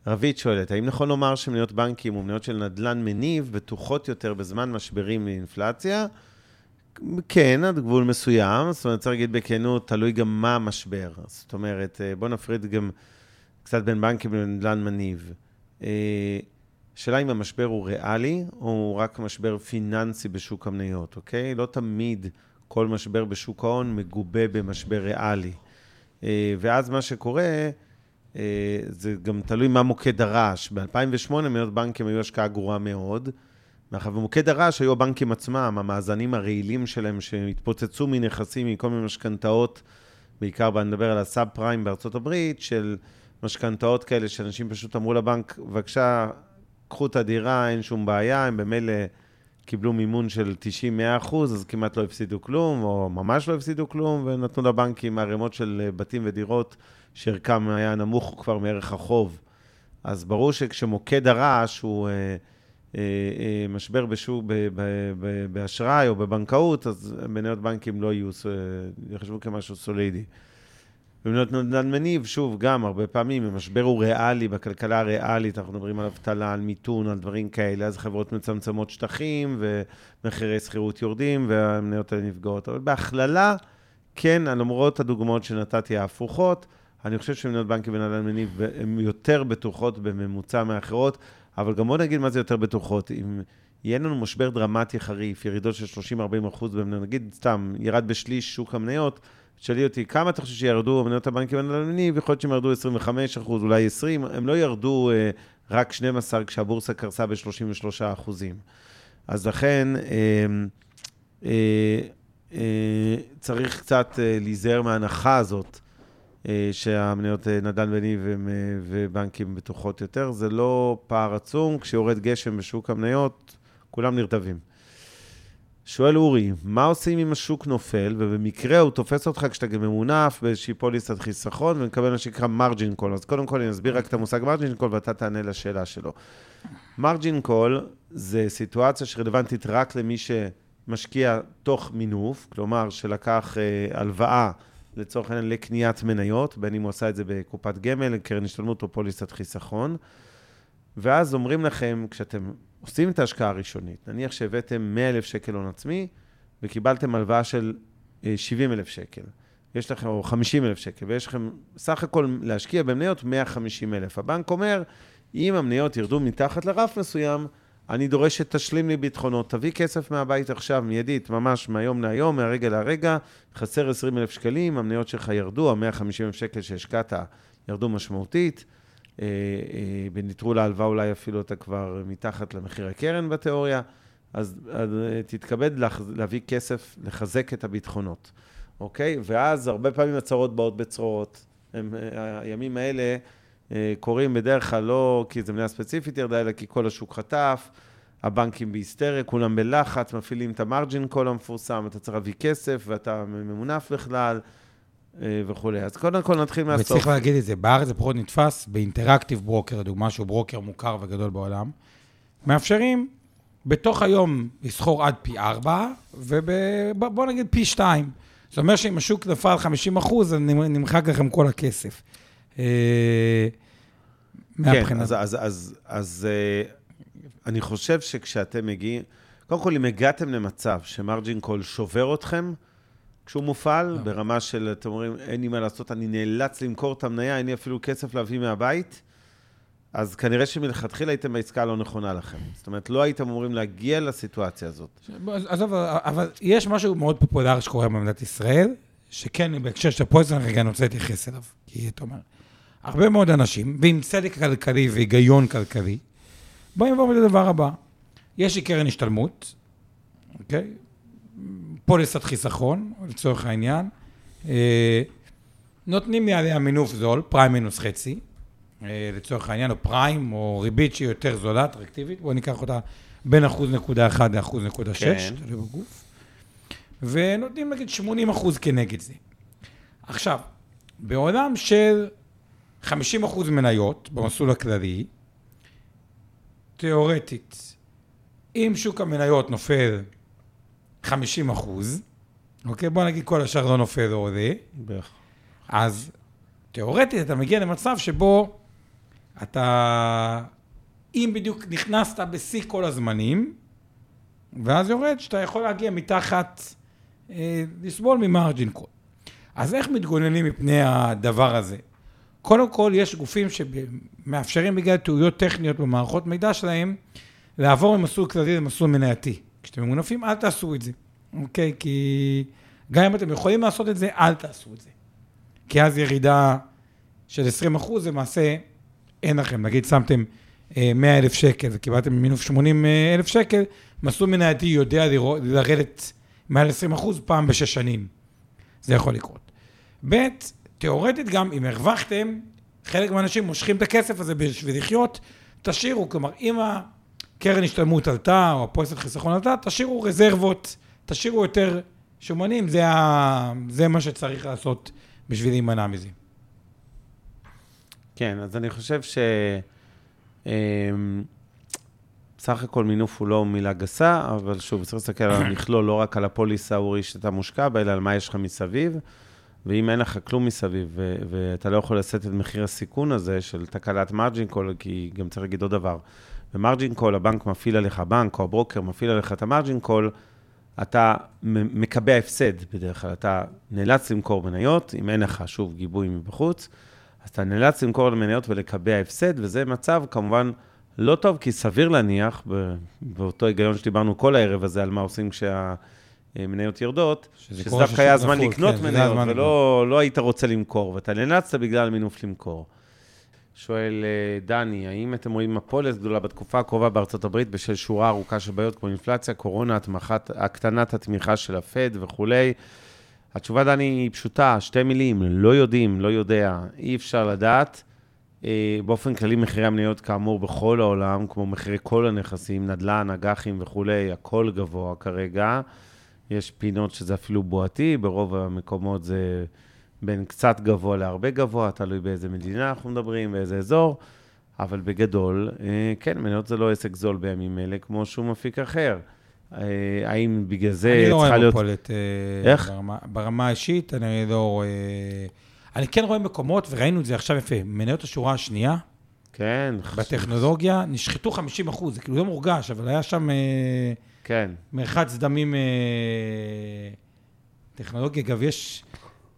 רבית שואלת, האם נכון לומר שמניות בנקים ומניות של נדל"ן מניב בטוחות יותר בזמן משברים מאינפלציה? כן, עד גבול מסוים. זאת אומרת, צריך להגיד בכנות, תלוי גם מה המשבר. זאת אומרת, אה, בואו נפריד גם קצת בין בנקים לנדל"ן מניב. אה, השאלה אם המשבר הוא ריאלי, או הוא רק משבר פיננסי בשוק המניות, אוקיי? לא תמיד כל משבר בשוק ההון מגובה במשבר ריאלי. אה, ואז מה שקורה, אה, זה גם תלוי מה מוקד הרעש. ב-2008 מניות בנקים היו השקעה גרועה מאוד. מאחר ומוקד הרעש היו הבנקים עצמם, המאזנים הרעילים שלהם שהתפוצצו מנכסים, מכל מיני משכנתאות, בעיקר, אני מדבר על הסאב פריים בארצות הברית, של משכנתאות כאלה שאנשים פשוט אמרו לבנק, בבקשה, קחו את הדירה, אין שום בעיה, הם במילא קיבלו מימון של 90-100 אחוז, אז כמעט לא הפסידו כלום, או ממש לא הפסידו כלום, ונתנו לבנקים ערימות של בתים ודירות שערכם היה נמוך כבר מערך החוב. אז ברור שכשמוקד הרעש הוא אה, אה, אה, משבר בשוק, ב, ב, ב, באשראי או בבנקאות, אז מניות בנקים לא יהיו, אה, יחשבו כמשהו סולידי. במניות נדל"ן מניב, שוב, גם הרבה פעמים, המשבר הוא ריאלי, בכלכלה הריאלית, אנחנו מדברים על אבטלה, על מיתון, על דברים כאלה, אז חברות מצמצמות שטחים, ומחירי שכירות יורדים, והמניות האלה נפגעות. אבל בהכללה, כן, למרות הדוגמאות שנתתי ההפוכות, אני חושב שמניות בנקים ונדל"ן מניב הן יותר בטוחות בממוצע מאחרות, אבל גם בוא נגיד מה זה יותר בטוחות. אם יהיה לנו משבר דרמטי חריף, ירידות של 30-40 אחוז נגיד סתם, ירד בשליש שוק המניות, תשאלי אותי, כמה אתה חושב שירדו מניות הבנקים הנדל"נים? יכול להיות שהם ירדו 25 אחוז, אולי 20, הם לא ירדו אה, רק 12 כשהבורסה קרסה ב-33 אחוזים. אז לכן, אה, אה, אה, צריך קצת אה, להיזהר מההנחה הזאת. אה, שהמניות אה, נדל"ן וניב אה, ובנקים בטוחות יותר. זה לא פער עצום, כשיורד גשם בשוק המניות, כולם נרטבים. שואל אורי, מה עושים אם השוק נופל, ובמקרה הוא תופס אותך כשאתה גם ממונף באיזושהי פוליסת חיסכון, ומקבל מה שנקרא margin call. אז קודם כל אני אסביר רק את המושג margin call, ואתה תענה לשאלה שלו. margin call זה סיטואציה שרלוונטית רק למי שמשקיע תוך מינוף, כלומר שלקח אה, הלוואה לצורך העניין לקניית מניות, בין אם הוא עשה את זה בקופת גמל, קרן השתלמות או פוליסת חיסכון. ואז אומרים לכם, כשאתם עושים את ההשקעה הראשונית, נניח שהבאתם 100,000 שקל הון עצמי, וקיבלתם הלוואה של 70,000 אה, שקל, יש לכם, או 50,000 שקל, ויש לכם סך הכל להשקיע במניות 150,000. הבנק אומר, אם המניות ירדו מתחת לרף מסוים, אני דורש שתשלים לי ביטחונות, תביא כסף מהבית עכשיו, מיידית, ממש מהיום להיום, מהרגע להרגע, חסר 20 אלף שקלים, המניות שלך ירדו, ה-150 אלף שקל שהשקעת ירדו משמעותית, אה, אה, בנטרול ההלוואה אולי אפילו אתה כבר מתחת למחיר הקרן בתיאוריה, אז, אז אה, תתכבד להביא כסף לחזק את הביטחונות, אוקיי? ואז הרבה פעמים הצרות באות בצרורות. הם, הימים האלה... אה, קורים בדרך כלל לא כי זו מניה ספציפית ירדה, אלא כי כל השוק חטף, הבנקים בהיסטריה, כולם בלחץ, מפעילים את ה margin call המפורסם, אתה צריך להביא כסף ואתה ממונף בכלל. אה, וכולי. אז קודם כל נתחיל מהסוף. וצריך להגיד את זה, בארץ זה פחות נתפס, באינטראקטיב ברוקר, לדוגמה, שהוא ברוקר מוכר וגדול בעולם, מאפשרים בתוך היום לסחור עד פי 4, ובוא נגיד פי 2. זאת אומרת שאם השוק נפל 50 אחוז, אז נמחק לכם כל הכסף. אה, מהבחינה. כן, אז, אז, אז, אז אה, אני חושב שכשאתם מגיעים, קודם כל, אם הגעתם למצב שמרג'ין קול שובר אתכם, כשהוא מופעל, לא. ברמה של, אתם אומרים, אין לי מה לעשות, אני נאלץ למכור את המניה, אין לי אפילו כסף להביא מהבית, אז כנראה שמלכתחילה הייתם בעסקה לא נכונה לכם. זאת אומרת, לא הייתם אמורים להגיע לסיטואציה הזאת. עזוב, אבל יש משהו מאוד פופולרי שקורה במדינת ישראל, שכן, בהקשר של פויזן, רגע, אני רוצה להתייחס אליו. כי אתה אומר, הרבה מאוד אנשים, ועם צדק כלכלי והיגיון כלכלי, באים ואומרים את הדבר הבא. יש לי קרן השתלמות, אוקיי? פוליסת חיסכון, לצורך העניין. אה, נותנים לי עליה מינוף זול, פריים מינוס חצי, אה, לצורך העניין, או פריים, או ריבית שהיא יותר זולה, אטרקטיבית. בואו ניקח אותה בין אחוז נקודה אחד לאחוז נקודה שש, כן. תלוי בגוף. ונותנים נגיד 80 אחוז כנגד זה. עכשיו, בעולם של 50 אחוז מניות במסלול הכללי, תיאורטית, אם שוק המניות נופל 50 אחוז, אוקיי? בוא נגיד כל השאר לא נופל או עולה, אז תיאורטית אתה מגיע למצב שבו אתה, אם בדיוק נכנסת בשיא כל הזמנים, ואז יורד, שאתה יכול להגיע מתחת, אה, לסבול ממרג'ין קול. אז איך מתגוננים מפני הדבר הזה? קודם כל, יש גופים שמאפשרים בגלל טעויות טכניות במערכות מידע שלהם, לעבור ממסלול כללי למסלול מנייתי. כשאתם ממונפים, אל תעשו את זה, אוקיי? כי גם אם אתם יכולים לעשות את זה, אל תעשו את זה. כי אז ירידה של 20 אחוז, למעשה אין לכם. נגיד שמתם אה, 100 אלף שקל וקיבלתם מינוף 80 אלף שקל, מסלול מנייתי יודע לרדת מעל 20 אחוז פעם בשש שנים. זה יכול לקרות. ב', תיאורטית גם, אם הרווחתם, חלק מהאנשים מושכים את הכסף הזה בשביל לחיות, תשאירו, כלומר, אם הקרן השתלמות עלתה, או הפוליסת חיסכון עלתה, תשאירו רזרבות, תשאירו יותר שומנים, זה, ה... זה מה שצריך לעשות בשביל להימנע מזה. כן, אז אני חושב ש... אמ, בסך הכל מינוף הוא לא מילה גסה, אבל שוב, צריך להסתכל על המכלול, לא רק על הפוליסה האורי שאתה מושקע בה, אלא על מה יש לך מסביב. ואם אין לך כלום מסביב, ו- ואתה לא יכול לשאת את מחיר הסיכון הזה של תקלת margin call, כי גם צריך להגיד עוד דבר. ב margin call, הבנק מפעיל עליך, הבנק או הברוקר מפעיל עליך את ה margin call, אתה מקבע הפסד בדרך כלל. אתה נאלץ למכור מניות, אם אין לך, שוב, גיבוי מבחוץ, אז אתה נאלץ למכור מניות ולקבע הפסד, וזה מצב כמובן לא טוב, כי סביר להניח, באותו היגיון שדיברנו כל הערב הזה, על מה עושים כשהמניות יורדות, שזה דווקא היה הזמן לקנות כן, מניות, הזמן ולא לא היית רוצה למכור, ואתה נאלצת בגלל מינוף למכור. שואל אה, דני, האם אתם רואים מפולת גדולה בתקופה הקרובה בארצות הברית בשל שורה ארוכה של בעיות כמו אינפלציה, קורונה, התמחת, הקטנת התמיכה של הפד וכולי? התשובה, דני, היא פשוטה, שתי מילים, לא יודעים, לא יודע, אי אפשר לדעת. אה, באופן כללי, מחירי המניות, כאמור, בכל העולם, כמו מחירי כל הנכסים, נדל"ן, אג"חים וכולי, הכל גבוה כרגע. יש פינות שזה אפילו בועתי, ברוב המקומות זה בין קצת גבוה להרבה גבוה, תלוי באיזה מדינה אנחנו מדברים, באיזה אזור, אבל בגדול, אה, כן, מניות זה לא עסק זול בימים אלה, כמו שום אפיק אחר. אה, האם בגלל זה אני לא צריכה רואה להיות... מפולת אה, איך? ברמה, ברמה האישית, אני לא רואה... אני כן רואה מקומות, וראינו את זה עכשיו יפה, מניות השורה השנייה, כן, בטכנולוגיה, נשחטו 50 אחוז, זה כאילו לא מורגש, אבל היה שם כן, מרחץ דמים אה, טכנולוגיה. אגב, יש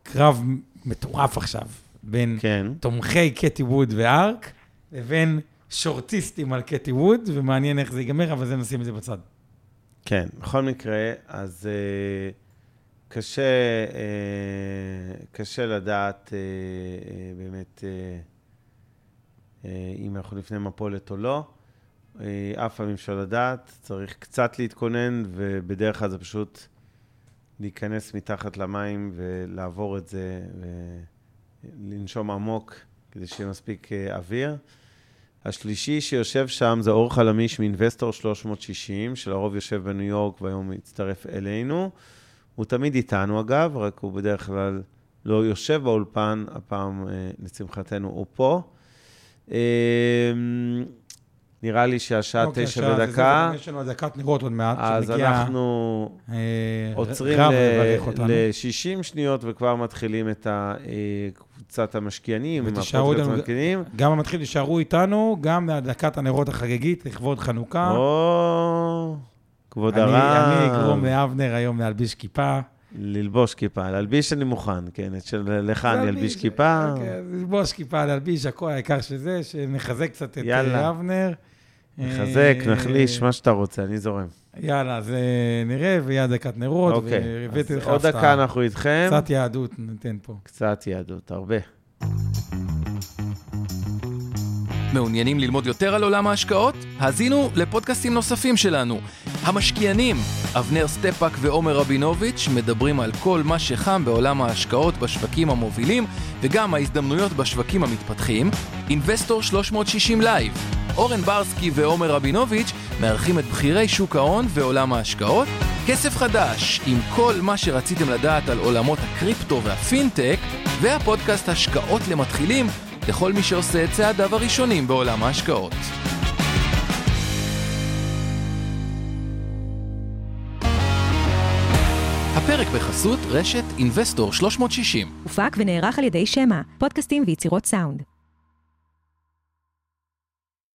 קרב מטורף עכשיו בין כן. תומכי קטי ווד וארק, לבין שורטיסטים על קטי ווד, ומעניין איך זה ייגמר, אבל זה נשים את זה בצד. כן, בכל מקרה, אז uh, קשה, uh, קשה לדעת uh, uh, באמת uh, uh, אם אנחנו לפני מפולת או לא. Uh, אף פעם אי אפשר לדעת, צריך קצת להתכונן, ובדרך כלל זה פשוט להיכנס מתחת למים ולעבור את זה ולנשום עמוק כדי שיהיה מספיק uh, אוויר. השלישי שיושב שם זה אור חלמיש מאינבסטור 360, שלרוב יושב בניו יורק והיום הצטרף אלינו. הוא תמיד איתנו אגב, רק הוא בדרך כלל לא יושב באולפן, הפעם אה, לשמחתנו הוא פה. אה, נראה לי שהשעה אוקיי, תשע ודקה, זה, יש לנו דקת נרות עוד מעט. אז אנחנו אה, עוצרים רב לברך אותנו. ל-60 שניות וכבר מתחילים את אה, קבוצת המשקיענים, עם הפודקאסט המשקיענים. גם המתחיל יישארו איתנו, גם להדלקת הנרות החגיגית לכבוד חנוכה. או, כבוד הרב. אני אגרום לאבנר היום להלביש כיפה. ללבוש כיפה, להלביש אני מוכן, כן, את של לך אני אלביש להלביש, כיפה. אוקיי, ללבוש כיפה, להלביש, הכל העיקר שזה, שנחזק קצת את יאללה. אה, אבנר. נחזק, אה, נחליש, מה שאתה רוצה, אני זורם. יאללה, אז אה, נראה, ויהיה הדלקת נרות, אוקיי, והבאתי לך עוד דקה אנחנו איתכם. קצת יהדות ניתן פה. קצת יהדות, הרבה. מעוניינים ללמוד יותר על עולם ההשקעות? האזינו לפודקאסטים נוספים שלנו. המשקיענים, אבנר סטפק ועומר רבינוביץ' מדברים על כל מה שחם בעולם ההשקעות בשווקים המובילים וגם ההזדמנויות בשווקים המתפתחים. Investor 360 Live. אורן ברסקי ועומר רבינוביץ' מארחים את בכירי שוק ההון ועולם ההשקעות. כסף חדש, עם כל מה שרציתם לדעת על עולמות הקריפטו והפינטק, והפודקאסט השקעות למתחילים לכל מי שעושה את צעדיו הראשונים בעולם ההשקעות. הפרק בחסות רשת אינבסטור 360. הופק ונערך על ידי שמע, פודקאסטים ויצירות סאונד.